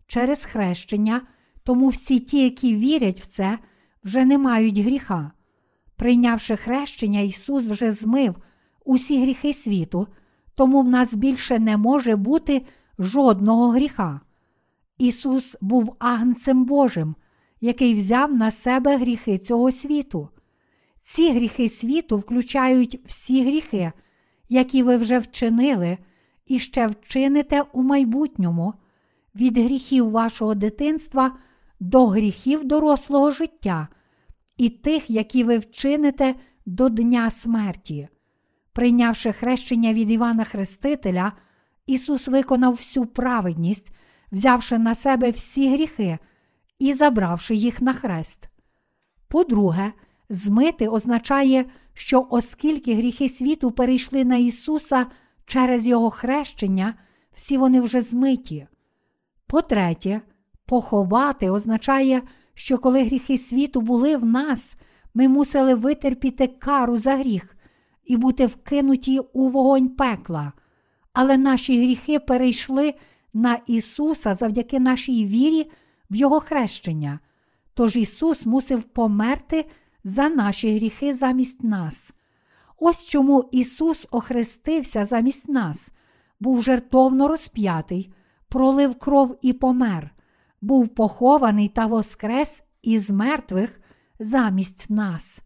через хрещення, тому всі ті, які вірять в це, вже не мають гріха. Прийнявши хрещення, Ісус вже змив усі гріхи світу, тому в нас більше не може бути жодного гріха. Ісус був агнцем Божим, який взяв на себе гріхи цього світу. Ці гріхи світу включають всі гріхи, які ви вже вчинили і ще вчините у майбутньому, від гріхів вашого дитинства до гріхів дорослого життя і тих, які ви вчините до Дня смерті. Прийнявши хрещення від Івана Хрестителя, Ісус виконав всю праведність, взявши на себе всі гріхи і забравши їх на хрест. По-друге, змити означає, що оскільки гріхи світу перейшли на Ісуса через Його хрещення, всі вони вже змиті. По-третє, поховати означає, що коли гріхи світу були в нас, ми мусили витерпіти кару за гріх і бути вкинуті у вогонь пекла. Але наші гріхи перейшли на Ісуса завдяки нашій вірі в Його хрещення. Тож Ісус мусив померти за наші гріхи замість нас. Ось чому Ісус охрестився замість нас, був жертовно розп'ятий, пролив кров і помер, був похований та воскрес із мертвих замість нас.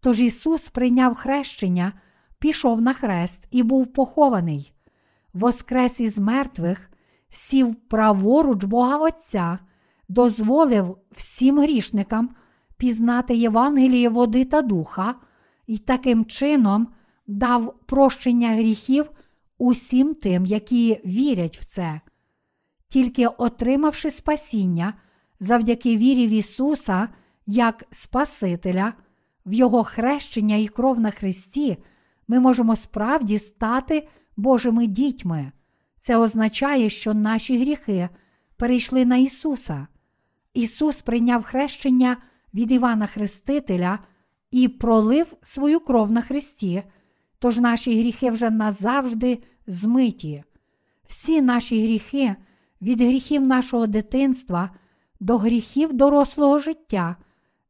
Тож Ісус прийняв хрещення, пішов на хрест і був похований, воскрес із мертвих, сів праворуч Бога Отця, дозволив всім грішникам пізнати Євангеліє води та духа і таким чином дав прощення гріхів усім тим, які вірять в це. Тільки отримавши спасіння завдяки вірі в Ісуса як Спасителя, в Його хрещення і кров на Христі, ми можемо справді стати Божими дітьми. Це означає, що наші гріхи перейшли на Ісуса. Ісус прийняв хрещення від Івана Хрестителя і пролив свою кров на Христі, тож наші гріхи вже назавжди змиті. Всі наші гріхи від гріхів нашого дитинства до гріхів дорослого життя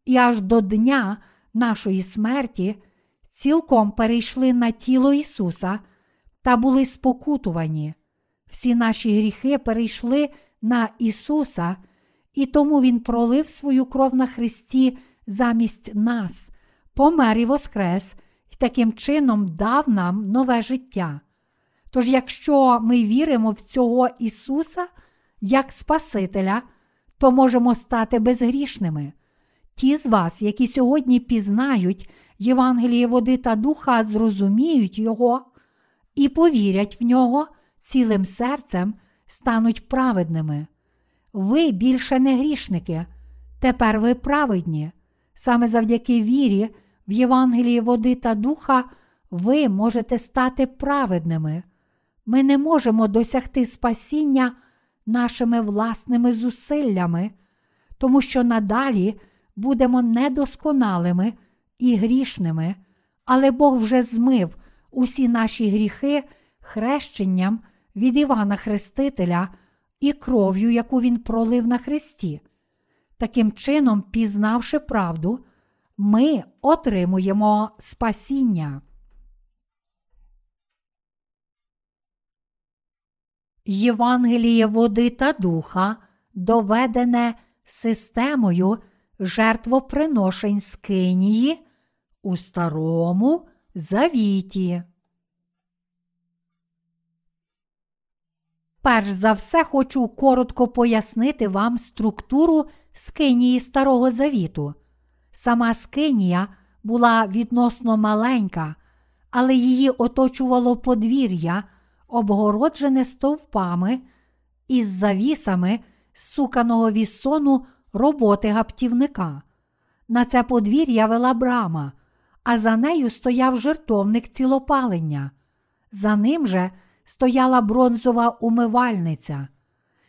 і аж до дня нашої смерті цілком перейшли на тіло Ісуса та були спокутувані. Всі наші гріхи перейшли на Ісуса, і тому Він пролив свою кров на Христі замість нас, помер і воскрес, і таким чином дав нам нове життя. Тож, якщо ми віримо в цього Ісуса як Спасителя, то можемо стати безгрішними. Ті з вас, які сьогодні пізнають Євангеліє води та духа, зрозуміють Його і повірять в нього цілим серцем, стануть праведними. Ви більше не грішники, тепер ви праведні. Саме завдяки вірі в Євангелії води та духа ви можете стати праведними. Ми не можемо досягти спасіння нашими власними зусиллями, тому що надалі будемо недосконалими і грішними, але Бог вже змив усі наші гріхи хрещенням від Івана Хрестителя і кров'ю, яку Він пролив на Христі. Таким чином, пізнавши правду, ми отримуємо спасіння. Євангеліє води та духа доведене системою жертвоприношень з Кинії у Старому Завіті. Перш за все хочу коротко пояснити вам структуру скинії Старого Завіту. Сама скинія була відносно маленька, але її оточувало подвір'я, обгороджене стовпами із завісами суканого вісону роботи гаптівника. На це подвір'я вела брама, а за нею стояв жертовник цілопалення. За ним же стояла бронзова умивальниця.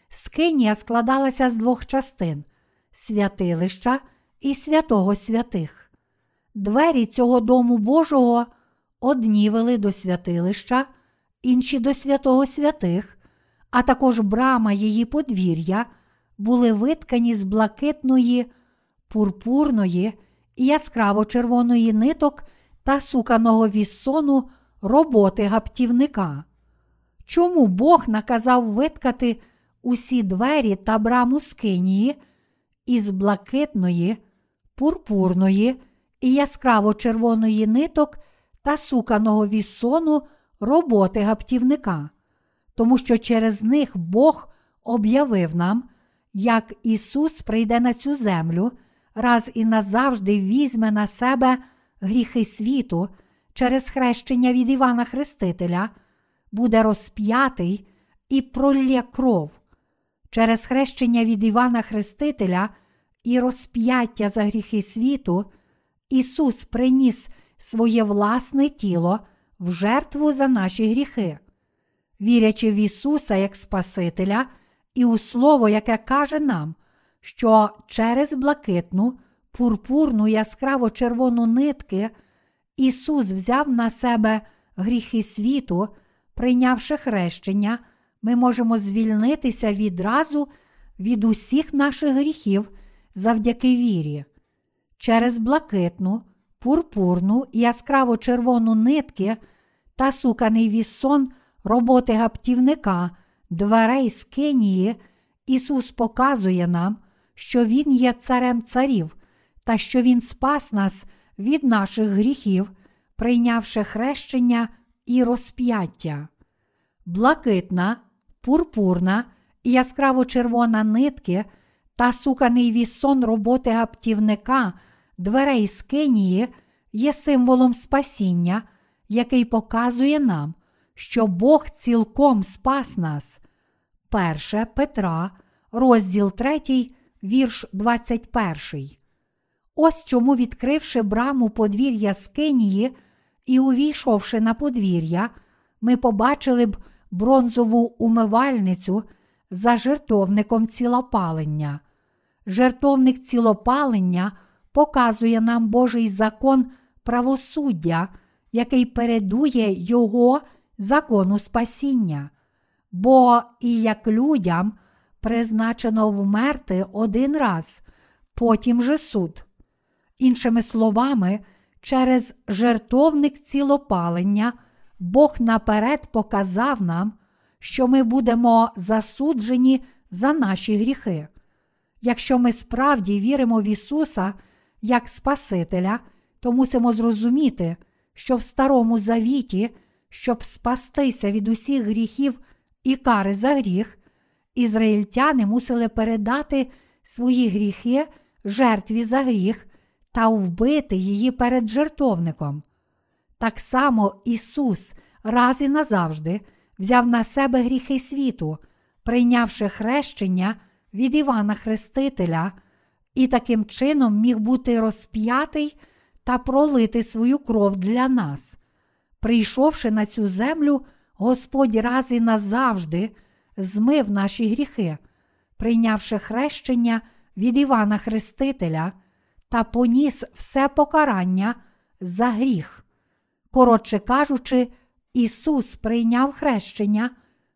Скинія складалася з двох частин святилища і святого святих. Двері цього дому Божого одні вели до святилища, інші до святого святих, а також брама її подвір'я були виткані з блакитної, пурпурної яскраво червоної ниток та суканого віссону роботи гаптівника. Чому Бог наказав виткати усі двері та браму скинії із блакитної, пурпурної і яскраво червоної ниток та суканого віссону роботи гаптівника? Тому що через них Бог об'явив нам, як Ісус прийде на цю землю, раз і назавжди візьме на себе гріхи світу через хрещення від Івана Хрестителя, буде розп'ятий і пролє кров. Через хрещення від Івана Хрестителя і розп'яття за гріхи світу, Ісус приніс своє власне тіло в жертву за наші гріхи. Вірячи в Ісуса як Спасителя і у Слово, яке каже нам, що через блакитну, пурпурну яскраво червону нитки Ісус взяв на себе гріхи світу, прийнявши хрещення, ми можемо звільнитися відразу від усіх наших гріхів завдяки вірі. Через блакитну, пурпурну яскраво червону нитки та суканий вісон роботи гаптівника, дверей з Кенії, Ісус показує нам, що Він є царем царів та що Він спас нас від наших гріхів, прийнявши хрещення і розп'яття. Блакитна, пурпурна і яскраво червона нитки та суканий вісон роботи гаптівника, дверей з Кенії є символом спасіння, який показує нам, що Бог цілком спас нас. 1 Петра, розділ 3, вірш 21. Ось чому, відкривши браму подвір'я Скинії і увійшовши на подвір'я, ми побачили б бронзову умивальницю за жертовником цілопалення. Жертовник цілопалення показує нам Божий закон правосуддя, який передує Його закону спасіння. Бо і як людям призначено вмерти один раз, потім же суд. Іншими словами, через жертовник цілопалення Бог наперед показав нам, що ми будемо засуджені за наші гріхи. Якщо ми справді віримо в Ісуса як Спасителя, то мусимо зрозуміти, що в Старому Завіті, щоб спастися від усіх гріхів і кари за гріх, ізраїльтяни мусили передати свої гріхи жертві за гріх та вбити її перед жертовником. Так само Ісус раз і назавжди взяв на себе гріхи світу, прийнявши хрещення від Івана Хрестителя, і таким чином міг бути розп'ятий та пролити свою кров для нас. Прийшовши на цю землю, Господь раз і назавжди змив наші гріхи, прийнявши хрещення від Івана Хрестителя та поніс все покарання за гріх. Коротше кажучи, Ісус прийняв хрещення,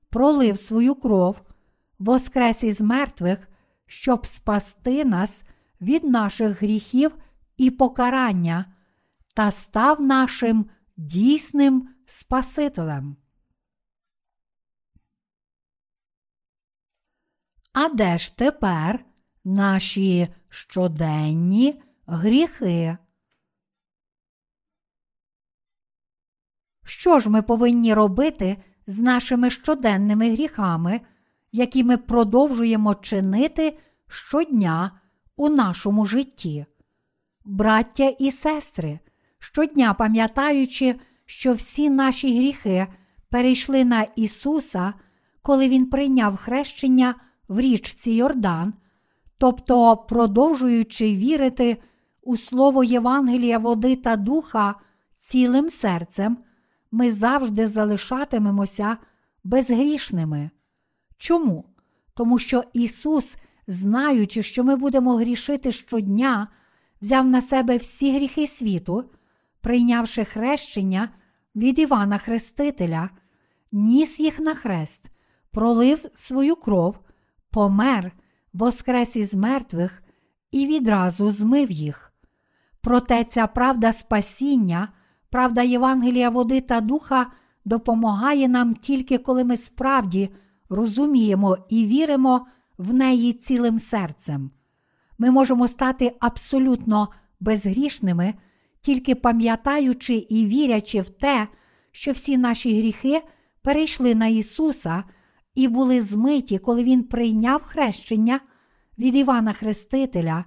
пролив свою кров, воскрес із мертвих, щоб спасти нас від наших гріхів і покарання та став нашим дійсним Спасителем. А де ж тепер наші щоденні гріхи? Що ж ми повинні робити з нашими щоденними гріхами, які ми продовжуємо чинити щодня у нашому житті? Браття і сестри, щодня пам'ятаючи, що всі наші гріхи перейшли на Ісуса, коли Він прийняв хрещення в річці Йордан, тобто продовжуючи вірити у Слово Євангелія води та духа цілим серцем, ми завжди залишатимемося безгрішними. Чому? Тому що Ісус, знаючи, що ми будемо грішити щодня, взяв на себе всі гріхи світу, прийнявши хрещення від Івана Хрестителя, ніс їх на хрест, пролив свою кров, помер, воскрес із мертвих і відразу змив їх. Проте ця правда спасіння, правда Євангелія води та духа допомагає нам тільки коли ми справді розуміємо і віримо в неї цілим серцем. Ми можемо стати абсолютно безгрішними, тільки пам'ятаючи і вірячи в те, що всі наші гріхи перейшли на Ісуса і були змиті, коли Він прийняв хрещення від Івана Хрестителя,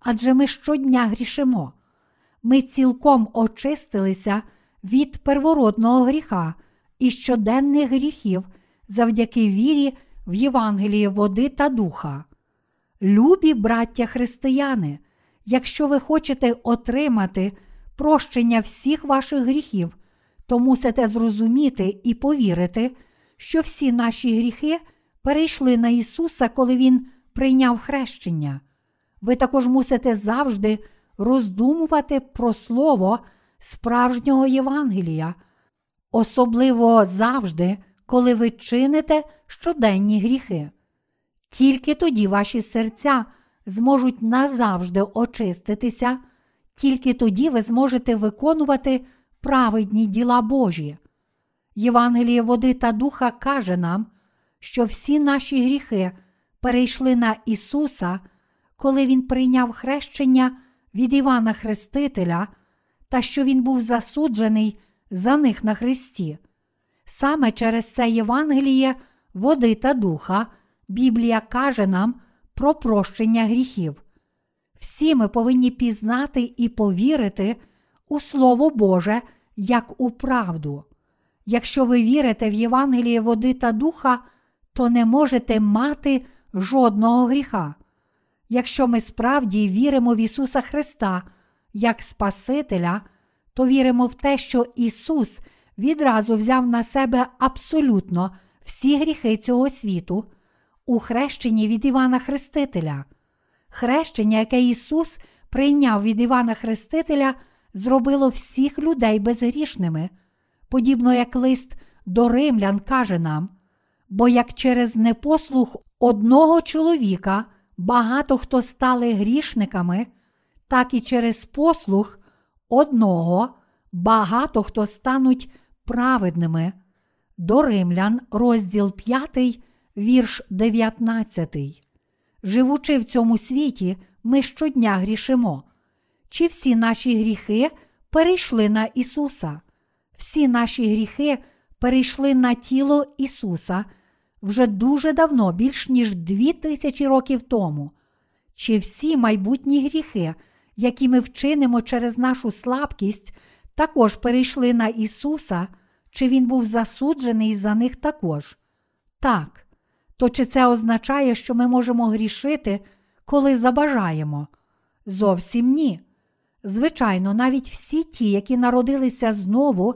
адже ми щодня грішимо. Ми цілком очистилися від первородного гріха і щоденних гріхів завдяки вірі в Євангелії води та духа. Любі браття християни, якщо ви хочете отримати прощення всіх ваших гріхів, то мусите зрозуміти і повірити, що всі наші гріхи перейшли на Ісуса, коли Він прийняв хрещення. Ви також мусите завжди роздумувати про Слово справжнього Євангелія, особливо завжди, коли ви чините щоденні гріхи. Тільки тоді ваші серця зможуть назавжди очиститися, тільки тоді ви зможете виконувати праведні діла Божі. Євангеліє води та духа каже нам, що всі наші гріхи перейшли на Ісуса, коли Він прийняв хрещення від Івана Хрестителя, та що Він був засуджений за них на Христі. Саме через це Євангеліє води та духа Біблія каже нам про прощення гріхів. Всі ми повинні пізнати і повірити у Слово Боже як у правду. Якщо ви вірите в Євангеліє води та духа, то не можете мати жодного гріха. Якщо ми справді віримо в Ісуса Христа як Спасителя, то віримо в те, що Ісус відразу взяв на себе абсолютно всі гріхи цього світу у хрещенні від Івана Хрестителя. Хрещення, яке Ісус прийняв від Івана Хрестителя, зробило всіх людей безгрішними, подібно як лист до римлян каже нам, бо як через непослух одного чоловіка багато хто стали грішниками, так і через послух одного багато хто стануть праведними. До римлян, розділ 5, вірш 19. Живучи в цьому світі, ми щодня грішимо. Чи всі наші гріхи перейшли на Ісуса? Всі наші гріхи перейшли на тіло Ісуса вже дуже давно, більш ніж дві тисячі років тому. Чи всі майбутні гріхи, які ми вчинимо через нашу слабкість, також перейшли на Ісуса, чи Він був засуджений за них також? Так. То чи це означає, що ми можемо грішити, коли забажаємо? Зовсім ні. Звичайно, навіть всі ті, які народилися знову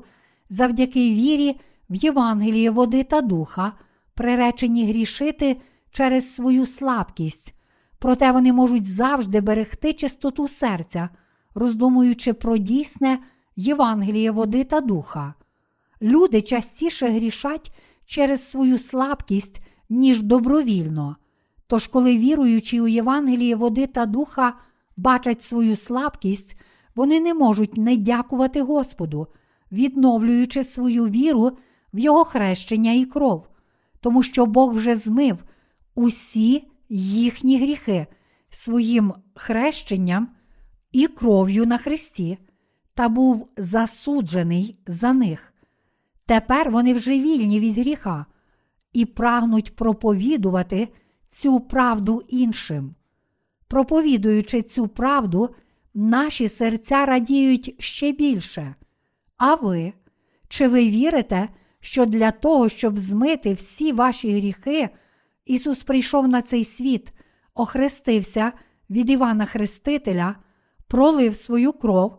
завдяки вірі в Євангеліє води та духа, приречені грішити через свою слабкість, проте вони можуть завжди берегти чистоту серця, роздумуючи про дійсне Євангеліє води та духа. Люди частіше грішать через свою слабкість, ніж добровільно. Тож, коли віруючи у Євангеліє води та духа бачать свою слабкість, вони не можуть не дякувати Господу, відновлюючи свою віру в Його хрещення і кров, тому що Бог вже змив усі їхні гріхи своїм хрещенням і кров'ю на Христі та був засуджений за них. Тепер вони вже вільні від гріха і прагнуть проповідувати цю правду іншим. Проповідуючи цю правду, наші серця радіють ще більше. А ви, чи ви вірите, що для того, щоб змити всі ваші гріхи, Ісус прийшов на цей світ, охрестився від Івана Хрестителя, пролив свою кров,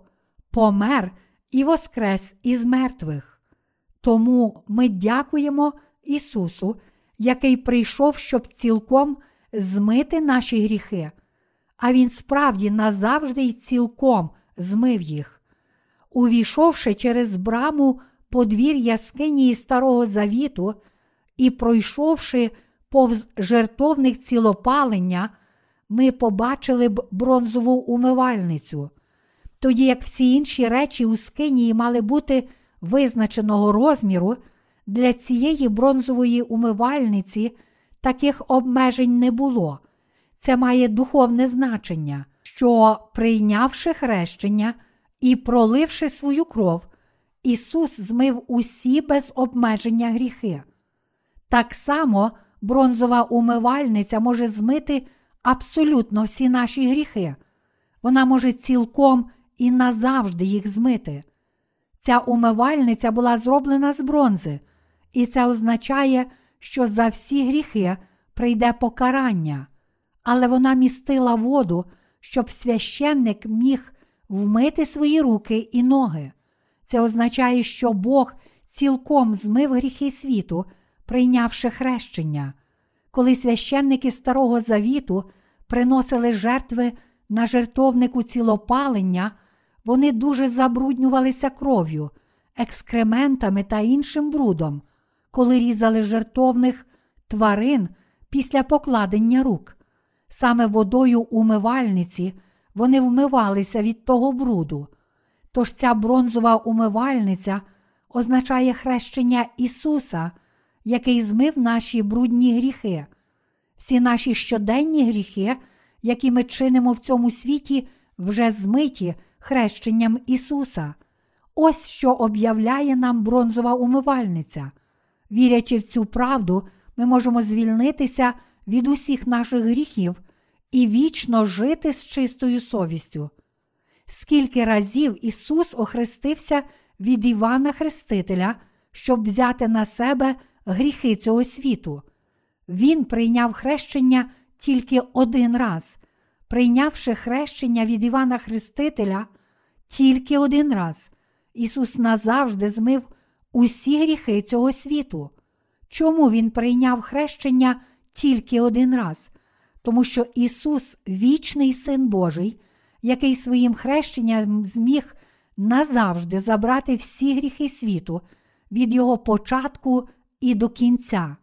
помер і воскрес із мертвих? Тому ми дякуємо Ісусу, який прийшов, щоб цілком змити наші гріхи, а Він справді назавжди й цілком змив їх. Увійшовши через браму подвір яскині Старого Завіту і пройшовши повз жертовних цілопалення, ми побачили б бронзову умивальницю. Тоді як всі інші речі у скинії мали бути визначеного розміру, для цієї бронзової умивальниці таких обмежень не було. Це має духовне значення, що, прийнявши хрещення і проливши свою кров, Ісус змив усі без обмеження гріхи. Так само бронзова умивальниця може змити абсолютно всі наші гріхи. Вона може цілком і назавжди їх змити. Ця умивальниця була зроблена з бронзи, і це означає, що за всі гріхи прийде покарання, але вона містила воду, щоб священник міг вмити свої руки і ноги. Це означає, що Бог цілком змив гріхи світу, прийнявши хрещення. Коли священники Старого Завіту приносили жертви на жертовнику цілопалення, вони дуже забруднювалися кров'ю, екскрементами та іншим брудом, коли різали жертовних тварин після покладення рук. Саме водою умивальниці вони вмивалися від того бруду. Тож ця бронзова умивальниця означає хрещення Ісуса, який змив наші брудні гріхи. Всі наші щоденні гріхи, які ми чинимо в цьому світі, вже змиті хрещенням Ісуса. Ось що об'являє нам бронзова умивальниця. Вірячи в цю правду, ми можемо звільнитися від усіх наших гріхів і вічно жити з чистою совістю. Скільки разів Ісус охрестився від Івана Хрестителя, щоб взяти на себе гріхи цього світу. Він прийняв хрещення тільки один раз, прийнявши хрещення від Івана Хрестителя тільки один раз, Ісус назавжди змив усі гріхи цього світу. Чому Він прийняв хрещення тільки один раз? Тому що Ісус вічний Син Божий, який своїм хрещенням зміг назавжди забрати всі гріхи світу від Його початку і до кінця.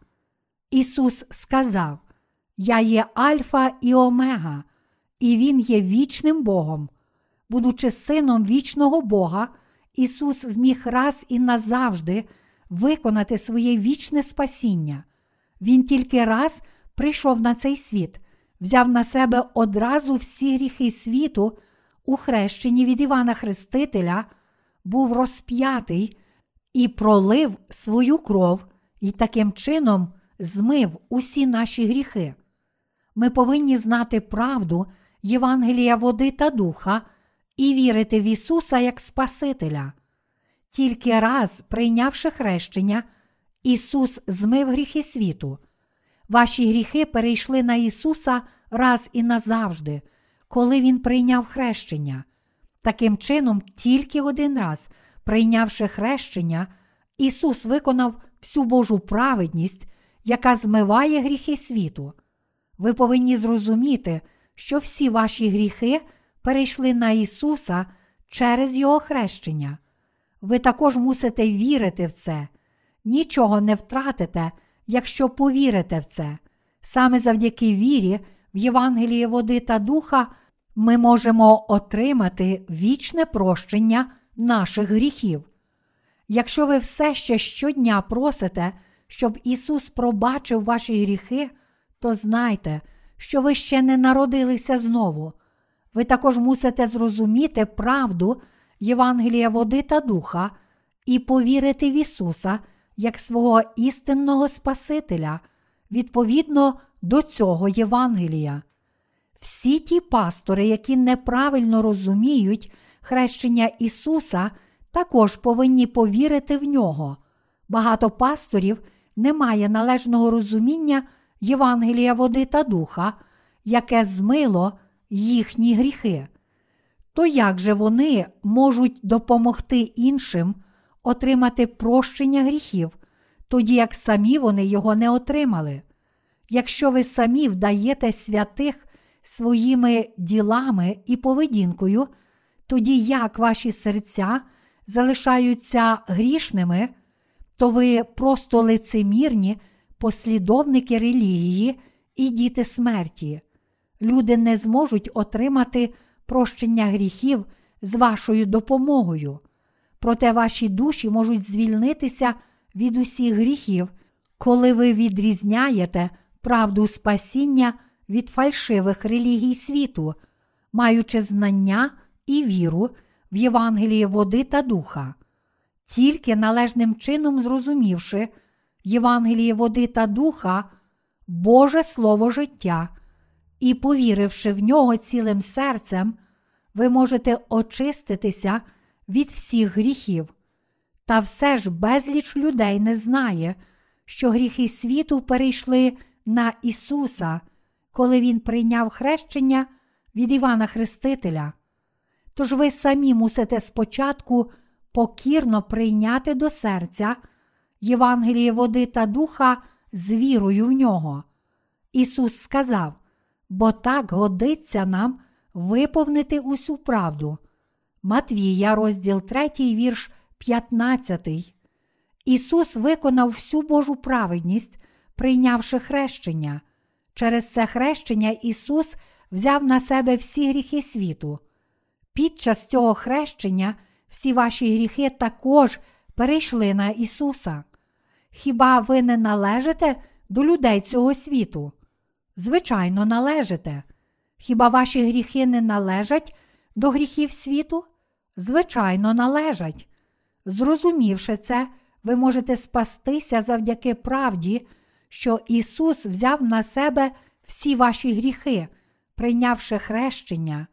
Ісус сказав: Я є Альфа і Омега, і Він є вічним Богом. Будучи сином вічного Бога, Ісус зміг раз і назавжди виконати своє вічне спасіння. Він тільки раз прийшов на цей світ, взяв на себе одразу всі гріхи світу у хрещенні від Івана Хрестителя, був розп'ятий і пролив свою кров, і таким чином змив усі наші гріхи. Ми повинні знати правду Євангелія води та духа і вірити в Ісуса як Спасителя. Тільки раз, прийнявши хрещення, Ісус змив гріхи світу. Ваші гріхи перейшли на Ісуса раз і назавжди, коли Він прийняв хрещення. Таким чином, тільки один раз, прийнявши хрещення, Ісус виконав всю Божу праведність, яка змиває гріхи світу. Ви повинні зрозуміти, що всі ваші гріхи перейшли на Ісуса через Його хрещення. Ви також мусите вірити в це, нічого не втратите, якщо повірите в це. Саме завдяки вірі в Євангеліє води та духа ми можемо отримати вічне прощення наших гріхів. Якщо ви все ще щодня просите, щоб Ісус пробачив ваші гріхи, то знайте, що ви ще не народилися знову. Ви також мусите зрозуміти правду Євангелія води та духа і повірити в Ісуса як свого істинного Спасителя відповідно до цього Євангелія. Всі ті пастори, які неправильно розуміють хрещення Ісуса, також повинні повірити в нього. Багато пасторів не має належного розуміння Євангелія води та духа, яке змило їхні гріхи. То як же вони можуть допомогти іншим отримати прощення гріхів, тоді як самі вони його не отримали? Якщо ви самі вдаєте святих своїми ділами і поведінкою, тоді як ваші серця залишаються грішними, то ви просто лицемірні послідовники релігії і діти смерті. Люди не зможуть отримати прощення гріхів з вашою допомогою. Проте ваші душі можуть звільнитися від усіх гріхів, коли ви відрізняєте правду спасіння від фальшивих релігій світу, маючи знання і віру в Євангелії води та духа. Тільки належним чином зрозумівши Євангеліє води та духа, Боже Слово життя і повіривши в нього цілим серцем, ви можете очиститися від всіх гріхів. Та все ж безліч людей не знає, що гріхи світу перейшли на Ісуса, коли Він прийняв хрещення від Івана Хрестителя. Тож ви самі мусите спочатку покірно прийняти до серця Євангеліє води та духа з вірою в нього. Ісус сказав: бо так годиться нам виповнити усю правду. Матвія, розділ 3, вірш 15. Ісус виконав всю Божу праведність, прийнявши хрещення. Через це хрещення Ісус взяв на себе всі гріхи світу. Під час цього хрещення всі ваші гріхи також перейшли на Ісуса. Хіба ви не належите до людей цього світу? Звичайно, належите. Хіба ваші гріхи не належать до гріхів світу? Звичайно, належать. Зрозумівши це, ви можете спастися завдяки правді, що Ісус взяв на себе всі ваші гріхи, прийнявши хрещення,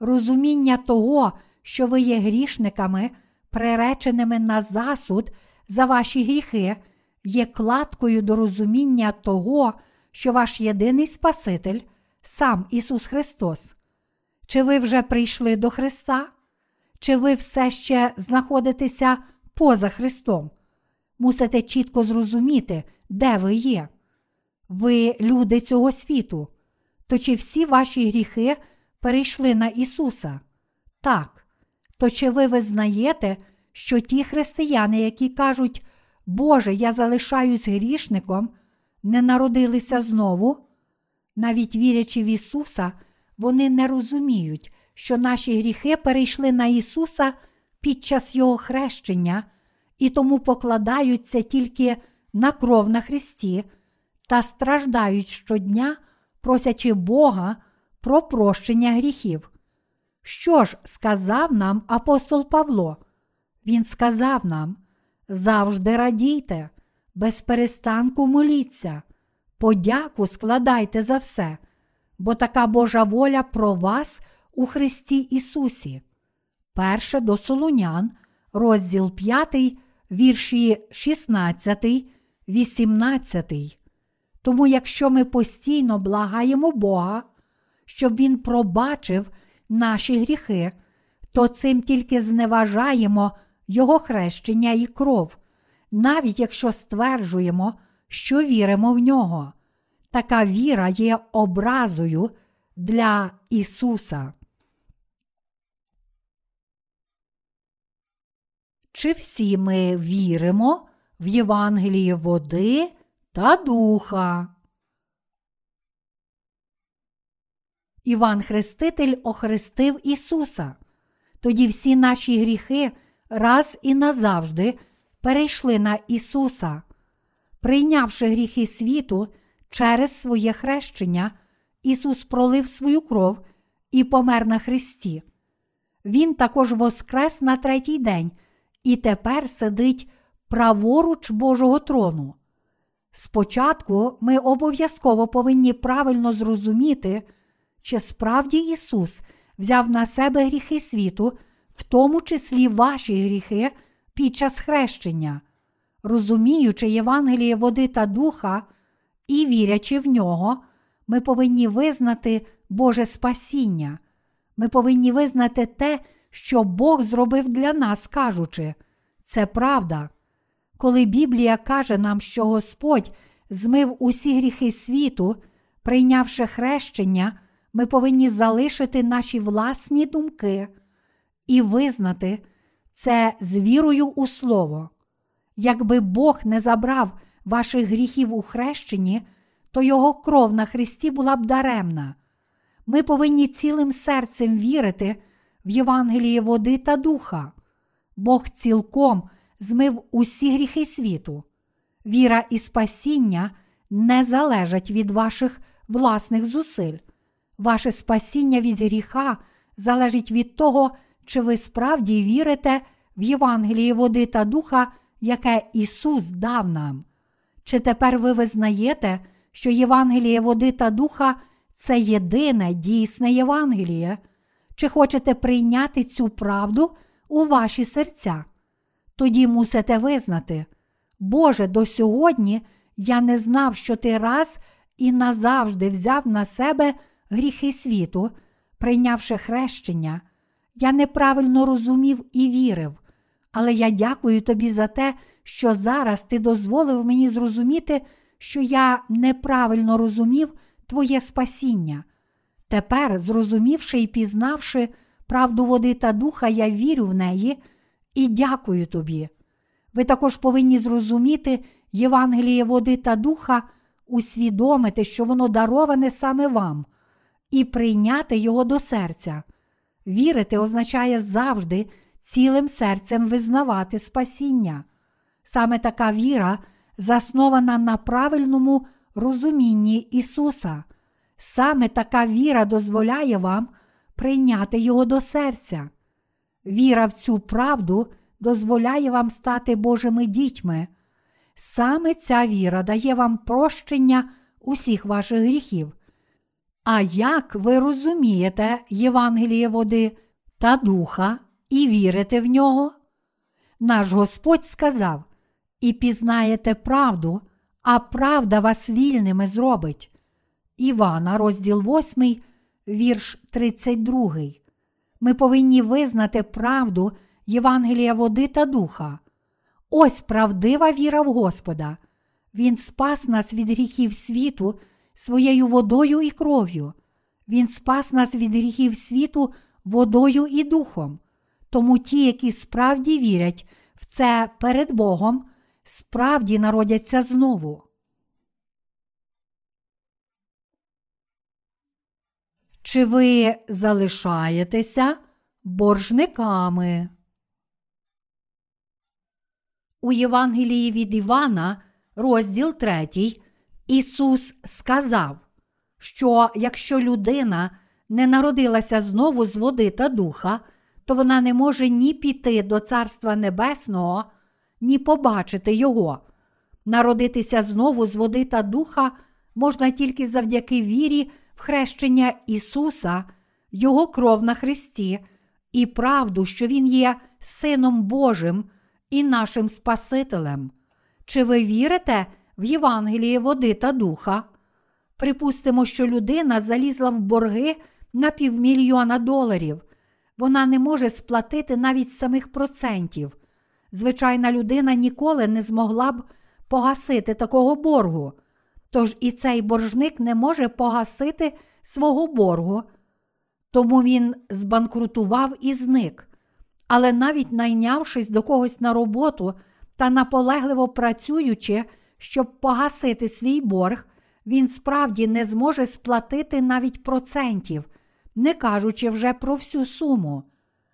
розуміння того, що ви є грішниками, приреченими на засуд за ваші гріхи, є кладкою до розуміння того, що ваш єдиний Спаситель сам Ісус Христос. Чи ви вже прийшли до Христа? Чи ви все ще знаходитеся поза Христом? Мусите чітко зрозуміти, де ви є. Ви люди цього світу. То чи всі ваші гріхи перейшли на Ісуса? Так. То чи ви визнаєте, що ті християни, які кажуть, Боже, я залишаюсь грішником, не народилися знову? Навіть вірячи в Ісуса, вони не розуміють, що наші гріхи перейшли на Ісуса під час Його хрещення і тому покладаються тільки на кров на Христі та страждають щодня, просячи Бога про прощення гріхів. Що ж сказав нам апостол Павло? Він сказав нам: завжди радійте, без перестанку моліться, подяку складайте за все, бо така Божа воля про вас у Христі Ісусі. Перше до Солунян, розділ 5, вірші 16, 18. Тому, якщо ми постійно благаємо Бога, щоб Він пробачив наші гріхи, то цим тільки зневажаємо Його хрещення і кров, навіть якщо стверджуємо, що віримо в нього. Така віра є образою для Ісуса. Чи всі ми віримо в Євангеліє води та духа? Іван Хреститель охрестив Ісуса. Тоді всі наші гріхи раз і назавжди перейшли на Ісуса. Прийнявши гріхи світу через своє хрещення, Ісус пролив свою кров і помер на Христі. Він також воскрес на третій день і тепер сидить праворуч Божого трону. Спочатку ми обов'язково повинні правильно зрозуміти, чи справді Ісус взяв на себе гріхи світу, в тому числі ваші гріхи під час хрещення, розуміючи Євангеліє води та духа і вірячи в нього, ми повинні визнати Боже спасіння. Ми повинні визнати те, що Бог зробив для нас, кажучи, це правда. Коли Біблія каже нам, що Господь змив усі гріхи світу, прийнявши хрещення, ми повинні залишити наші власні думки і визнати це з вірою у Слово. Якби Бог не забрав ваших гріхів у хрещенні, то Його кров на Христі була б даремна. Ми повинні цілим серцем вірити в Євангеліє води та духа. Бог цілком змив усі гріхи світу. Віра і спасіння не залежать від ваших власних зусиль. Ваше спасіння від гріха залежить від того, чи ви справді вірите в Євангеліє води та духа, яке Ісус дав нам. Чи тепер ви визнаєте, що Євангеліє води та духа це єдине дійсне Євангеліє? Чи хочете прийняти цю правду у ваші серця? Тоді мусите визнати, Боже, до сьогодні я не знав, що ти раз і назавжди взяв на себе гріхи світу, прийнявши хрещення. Я неправильно розумів і вірив, але я дякую тобі за те, що зараз ти дозволив мені зрозуміти, що я неправильно розумів Твоє спасіння. Тепер, зрозумівши і пізнавши правду води та духа, я вірю в неї і дякую тобі. Ви також повинні зрозуміти Євангеліє води та духа, усвідомити, що воно дароване саме вам, і прийняти його до серця. Вірити означає завжди цілим серцем визнавати спасіння. Саме така віра заснована на правильному розумінні Ісуса. Саме така віра дозволяє вам прийняти Його до серця. Віра в цю правду дозволяє вам стати Божими дітьми. Саме ця віра дає вам прощення усіх ваших гріхів. А як ви розумієте Євангеліє води та духа і вірите в нього? Наш Господь сказав: і пізнаєте правду, а правда вас вільними зробить. Івана, розділ 8, вірш 32. Ми повинні визнати правду Євангелія води та духа. Ось правдива віра в Господа. Він спас нас від гріхів світу своєю водою і кров'ю. Він спас нас від гріхів світу водою і духом. Тому ті, які справді вірять в це перед Богом, справді народяться знову. Чи ви залишаєтеся боржниками? У Євангелії від Івана, розділ 3, Ісус сказав, що якщо людина не народилася знову з води та духа, то вона не може ні піти до Царства Небесного, ні побачити Його. Народитися знову з води та духа можна тільки завдяки вірі хрещення Ісуса, Його кров на Христі і правду, що Він є Сином Божим і нашим Спасителем. Чи ви вірите в Євангеліє води та духа? Припустимо, що людина залізла в борги на півмільйона доларів. Вона не може сплатити навіть самих процентів. Звичайна людина ніколи не змогла б погасити такого боргу. Тож і цей боржник не може погасити свого боргу, тому він збанкрутував і зник. Але навіть найнявшись до когось на роботу та наполегливо працюючи, щоб погасити свій борг, він справді не зможе сплатити навіть процентів, не кажучи вже про всю суму.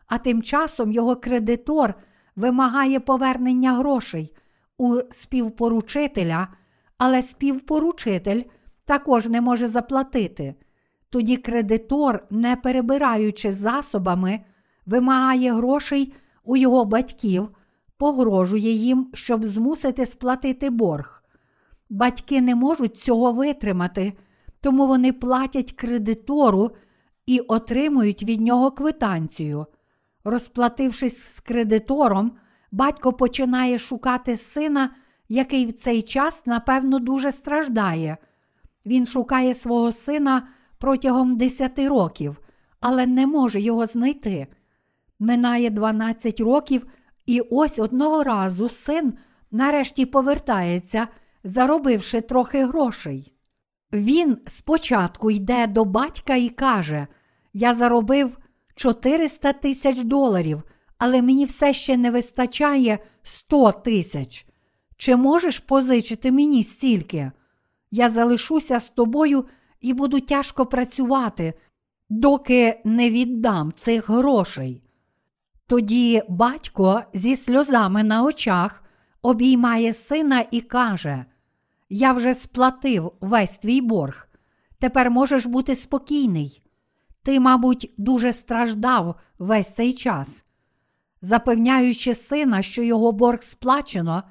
А тим часом його кредитор вимагає повернення грошей у співпоручителя, але співпоручитель також не може заплатити. Тоді кредитор, не перебираючи засобами, вимагає грошей у його батьків, погрожує їм, щоб змусити сплатити борг. Батьки не можуть цього витримати, тому вони платять кредитору і отримують від нього квитанцію. Розплатившись з кредитором, батько починає шукати сина, який в цей час, напевно, дуже страждає. Він шукає свого сина протягом 10 років, але не може його знайти. Минає 12 років, і ось одного разу син нарешті повертається, заробивши трохи грошей. Він спочатку йде до батька і каже: Я заробив 400 тисяч доларів, але мені все ще не вистачає 100 тисяч. Чи можеш позичити мені стільки? Я залишуся з тобою і буду тяжко працювати, доки не віддам цих грошей. Тоді батько зі сльозами на очах обіймає сина і каже: Я вже сплатив весь твій борг. Тепер можеш бути спокійний. Ти, мабуть, дуже страждав весь цей час. Запевняючи сина, що його борг сплачено,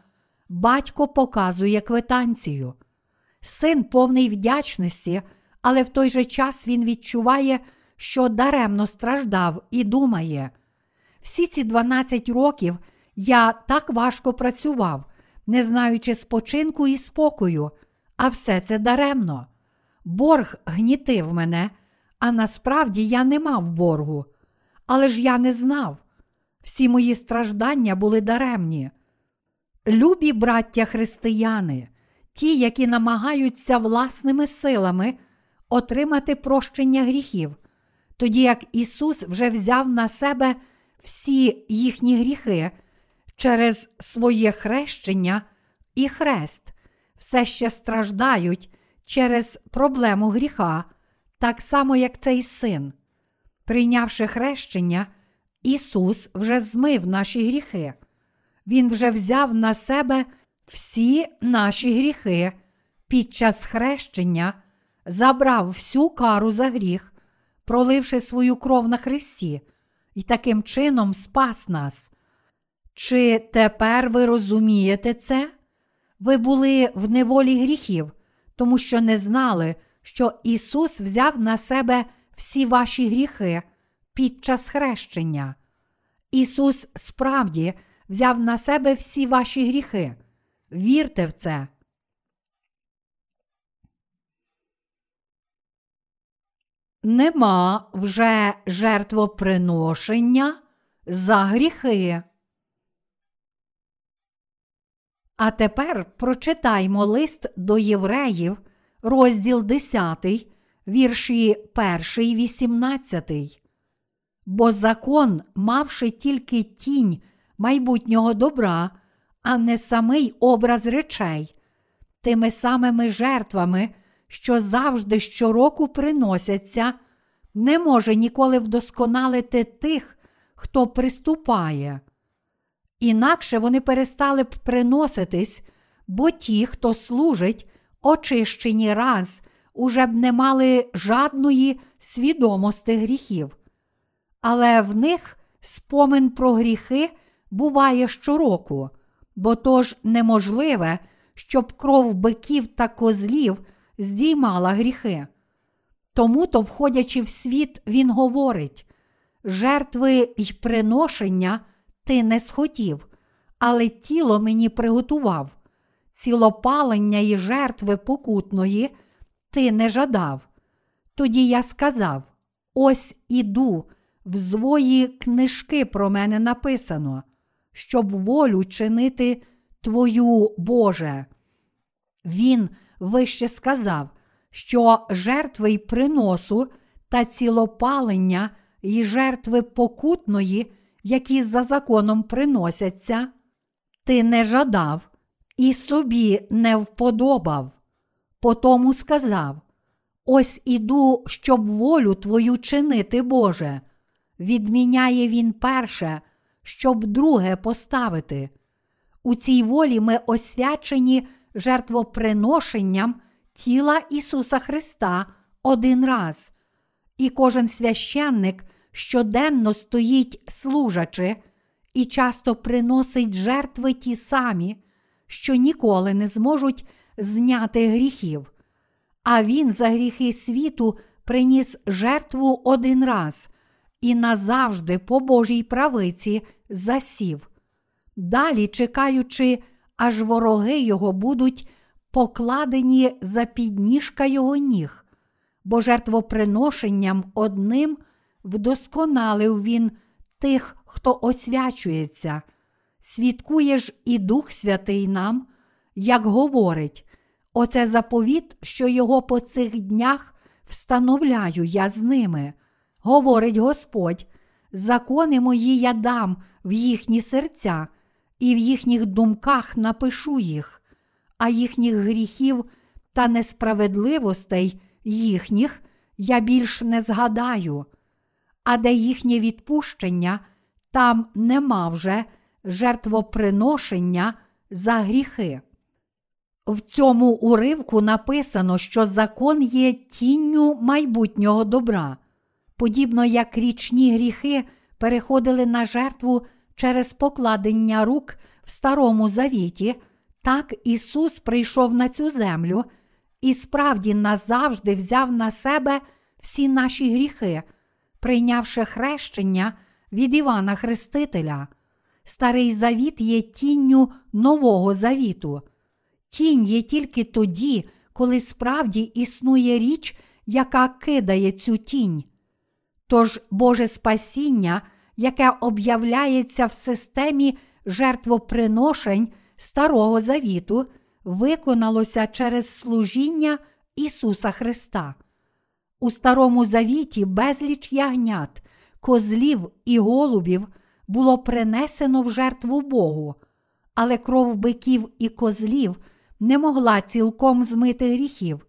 батько показує квитанцію. Син повний вдячності, але в той же час він відчуває, що даремно страждав і думає. Всі ці 12 років я так важко працював, не знаючи спочинку і спокою, а все це даремно. Борг гнітив мене, а насправді я не мав боргу. Але ж я не знав. Всі мої страждання були даремні. Любі браття християни, ті, які намагаються власними силами отримати прощення гріхів, тоді як Ісус вже взяв на себе всі їхні гріхи через своє хрещення і хрест, все ще страждають через проблему гріха, так само, як цей син. Прийнявши хрещення, Ісус вже змив наші гріхи. Він вже взяв на себе всі наші гріхи під час хрещення, забрав всю кару за гріх, проливши свою кров на Христі, і таким чином спас нас. Чи тепер ви розумієте це? Ви були в неволі гріхів, тому що не знали, що Ісус взяв на себе всі ваші гріхи під час хрещення. Ісус справді взяв на себе всі ваші гріхи. Вірте в це. Нема вже жертвоприношення за гріхи. А тепер прочитаймо лист до євреїв, розділ 10, вірші 1, 18. Бо закон, мавши тільки тінь майбутнього добра, а не самий образ речей, тими самими жертвами, що завжди щороку приносяться, не може ніколи вдосконалити тих, хто приступає. Інакше вони перестали б приноситись, бо ті, хто служить, очищені раз, уже б не мали жадної свідомості гріхів. Але в них спомин про гріхи буває щороку, бо то ж неможливе, щоб кров биків та козлів здіймала гріхи. Тому то, входячи в світ, він говорить: жертви й приношення ти не схотів, але тіло мені приготував, цілопалення й жертви покутної ти не жадав. Тоді я сказав: ось іду, в свої книжки про мене написано, щоб волю чинити Твою Боже. Він вище сказав, що жертви й приносу та цілопалення й жертви покутної, які за законом приносяться, ти не жадав і собі не вподобав. Потому сказав: Ось іду, щоб волю твою чинити, Боже. Відміняє він перше, щоб друге поставити. У цій волі ми освячені жертвоприношенням тіла Ісуса Христа один раз, і кожен священник щоденно стоїть служачи і часто приносить жертви ті самі, що ніколи не зможуть зняти гріхів. А Він за гріхи світу приніс жертву один раз і назавжди по Божій правиці засів. Далі, чекаючи, аж вороги його будуть покладені за підніжка його ніг, бо жертвоприношенням одним вдосконалив він тих, хто освячується, свідкує ж і Дух Святий нам, як говорить, оце заповіт, що його по цих днях встановляю я з ними, говорить Господь, закони мої я дам в їхні серця, і в їхніх думках напишу їх, а їхніх гріхів та несправедливостей їхніх я більш не згадаю, а де їхнє відпущення, там нема вже жертвоприношення за гріхи. В цьому уривку написано, що закон є тінню майбутнього добра, подібно як річні гріхи переходили на жертву через покладення рук в Старому Завіті, так Ісус прийшов на цю землю і справді назавжди взяв на себе всі наші гріхи, прийнявши хрещення від Івана Хрестителя. Старий Завіт є тінню Нового Завіту. Тінь є тільки тоді, коли справді існує річ, яка кидає цю тінь. Тож Боже спасіння, яке об'являється в системі жертвоприношень Старого Завіту, виконалося через служіння Ісуса Христа. У Старому Завіті безліч ягнят, козлів і голубів було принесено в жертву Богу, але кров биків і козлів не могла цілком змити гріхів.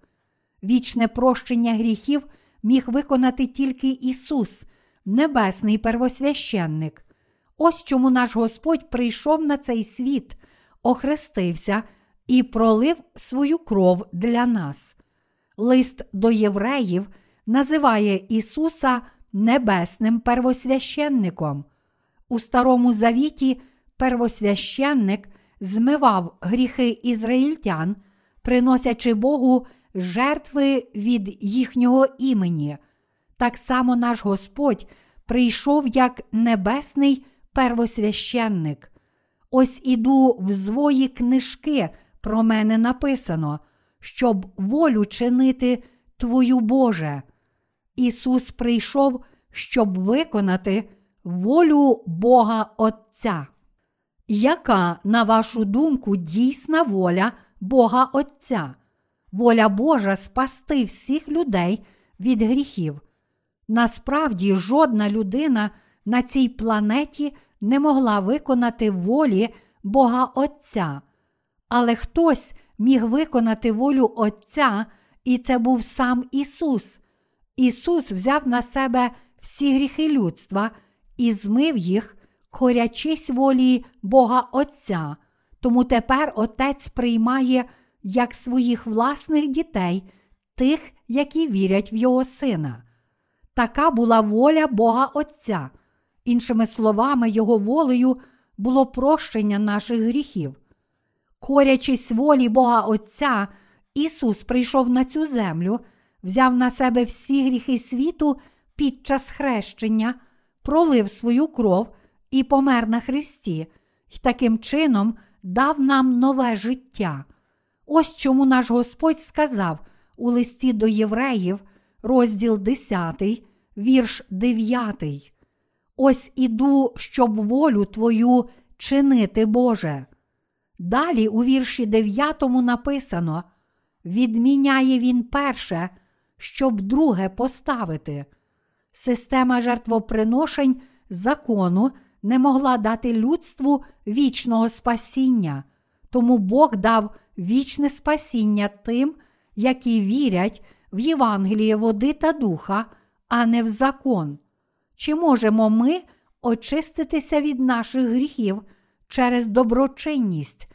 Вічне прощення гріхів міг виконати тільки Ісус, небесний первосвященник. Ось чому наш Господь прийшов на цей світ, охрестився і пролив свою кров для нас. Лист до євреїв називає Ісуса небесним первосвященником. У Старому Завіті первосвященник змивав гріхи ізраїльтян, приносячи Богу жертви від їхнього імені. Так само наш Господь прийшов як небесний первосвященник. Ось іду в свої книжки про мене написано, щоб волю чинити Твою Боже. Ісус прийшов, щоб виконати волю Бога Отця. Яка, на вашу думку, дійсна воля Бога Отця? Воля Божа спасти всіх людей від гріхів. Насправді, жодна людина на цій планеті не могла виконати волі Бога Отця, але хтось міг виконати волю Отця, і це був сам Ісус. Ісус взяв на себе всі гріхи людства і змив їх, корячись волі Бога Отця. Тому тепер Отець приймає як своїх власних дітей, тих, які вірять в Його Сина. Така була воля Бога Отця. Іншими словами, Його волею було прощення наших гріхів. Корячись волі Бога Отця, Ісус прийшов на цю землю, взяв на себе всі гріхи світу під час хрещення, пролив свою кров і помер на Христі, і таким чином дав нам нове життя. Ось чому наш Господь сказав у листі до євреїв, розділ 10, вірш 9. Ось іду, щоб волю Твою чинити, Боже. Далі у вірші 9 написано: Відміняє він перше, щоб друге поставити. Система жертвоприношень закону не могла дати людству вічного спасіння, тому Бог дав вічне спасіння тим, які вірять в Євангеліє води та духа, а не в закон. Чи можемо ми очиститися від наших гріхів через доброчинність,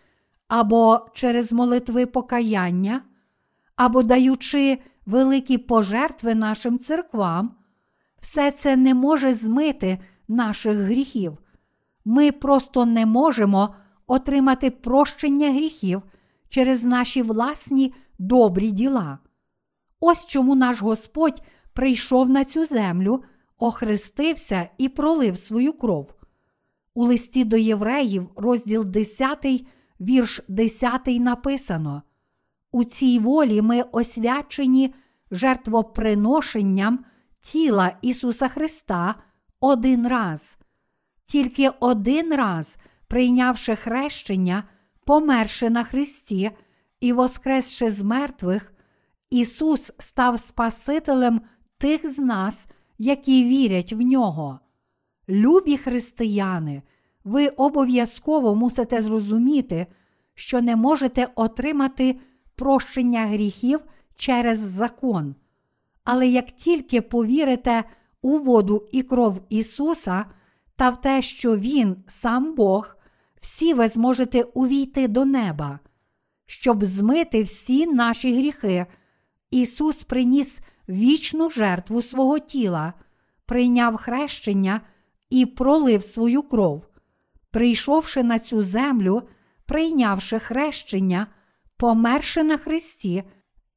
або через молитви покаяння, або даючи великі пожертви нашим церквам? Все це не може змити наших гріхів. Ми просто не можемо отримати прощення гріхів через наші власні добрі діла. Ось чому наш Господь прийшов на цю землю, охрестився і пролив свою кров. У листі до євреїв, розділ 10, вірш 10 написано: У цій волі ми освячені жертвоприношенням тіла Ісуса Христа один раз. Тільки один раз, прийнявши хрещення, померши на Христі і воскресши з мертвих, Ісус став Спасителем тих з нас, які вірять в нього. Любі християни, ви обов'язково мусите зрозуміти, що не можете отримати прощення гріхів через закон. Але як тільки повірите у воду і кров Ісуса та в те, що Він, сам Бог, всі ви зможете увійти до неба. Щоб змити всі наші гріхи, Ісус приніс вічну жертву свого тіла, прийняв хрещення і пролив свою кров. Прийшовши на цю землю, прийнявши хрещення, померши на Христі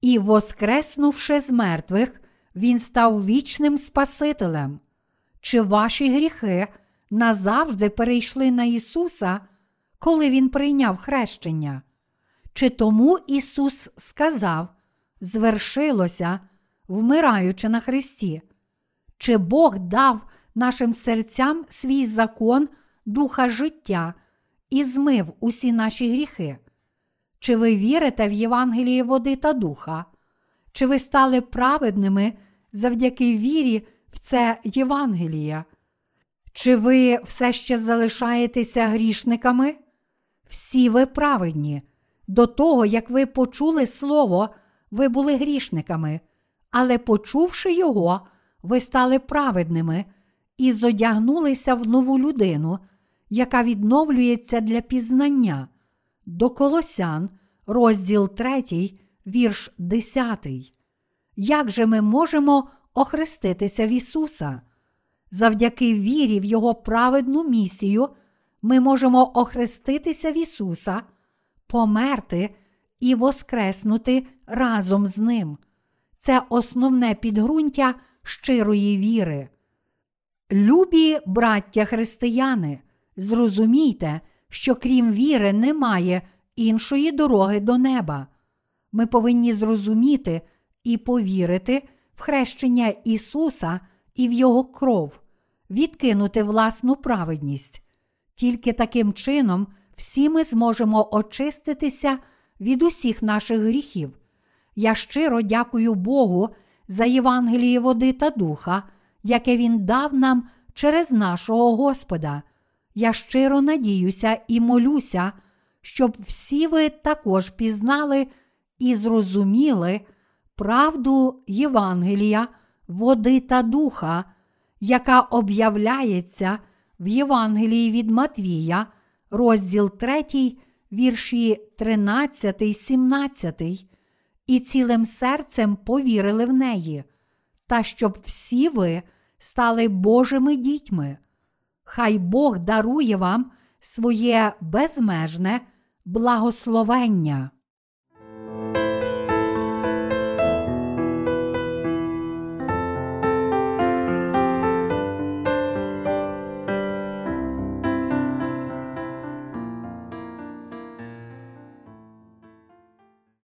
і воскреснувши з мертвих, Він став вічним Спасителем. Чи ваші гріхи назавжди перейшли на Ісуса, коли Він прийняв хрещення? Чи тому Ісус сказав, звершилося, вмираючи на Христі? Чи Бог дав нашим серцям свій закон духа життя і змив усі наші гріхи? Чи ви вірите в Євангеліє води та духа? Чи ви стали праведними завдяки вірі в це Євангеліє? Чи ви все ще залишаєтеся грішниками? Всі ви праведні. До того, як ви почули Слово, ви були грішниками, але почувши його, ви стали праведними і зодягнулися в нову людину, яка відновлюється для пізнання. До Колосян, розділ 3, вірш 10. Як же ми можемо охреститися в Ісуса? Завдяки вірі в Його праведну місію, ми можемо охреститися в Ісуса, померти і воскреснути разом з Ним. Це основне підґрунтя щирої віри. Любі браття християни, зрозумійте, що крім віри немає іншої дороги до неба. Ми повинні зрозуміти і повірити в хрещення Ісуса і в Його кров, відкинути власну праведність. Тільки таким чином всі ми зможемо очиститися від усіх наших гріхів. Я щиро дякую Богу за Євангеліє води та духа, яке Він дав нам через нашого Господа. Я щиро надіюся і молюся, щоб всі ви також пізнали і зрозуміли правду Євангелія, води та духа, яка об'являється в Євангелії від Матвія, розділ 3, вірші 13, 17, і цілим серцем повірили в неї, та щоб всі ви стали Божими дітьми. Хай Бог дарує вам своє безмежне, благословення.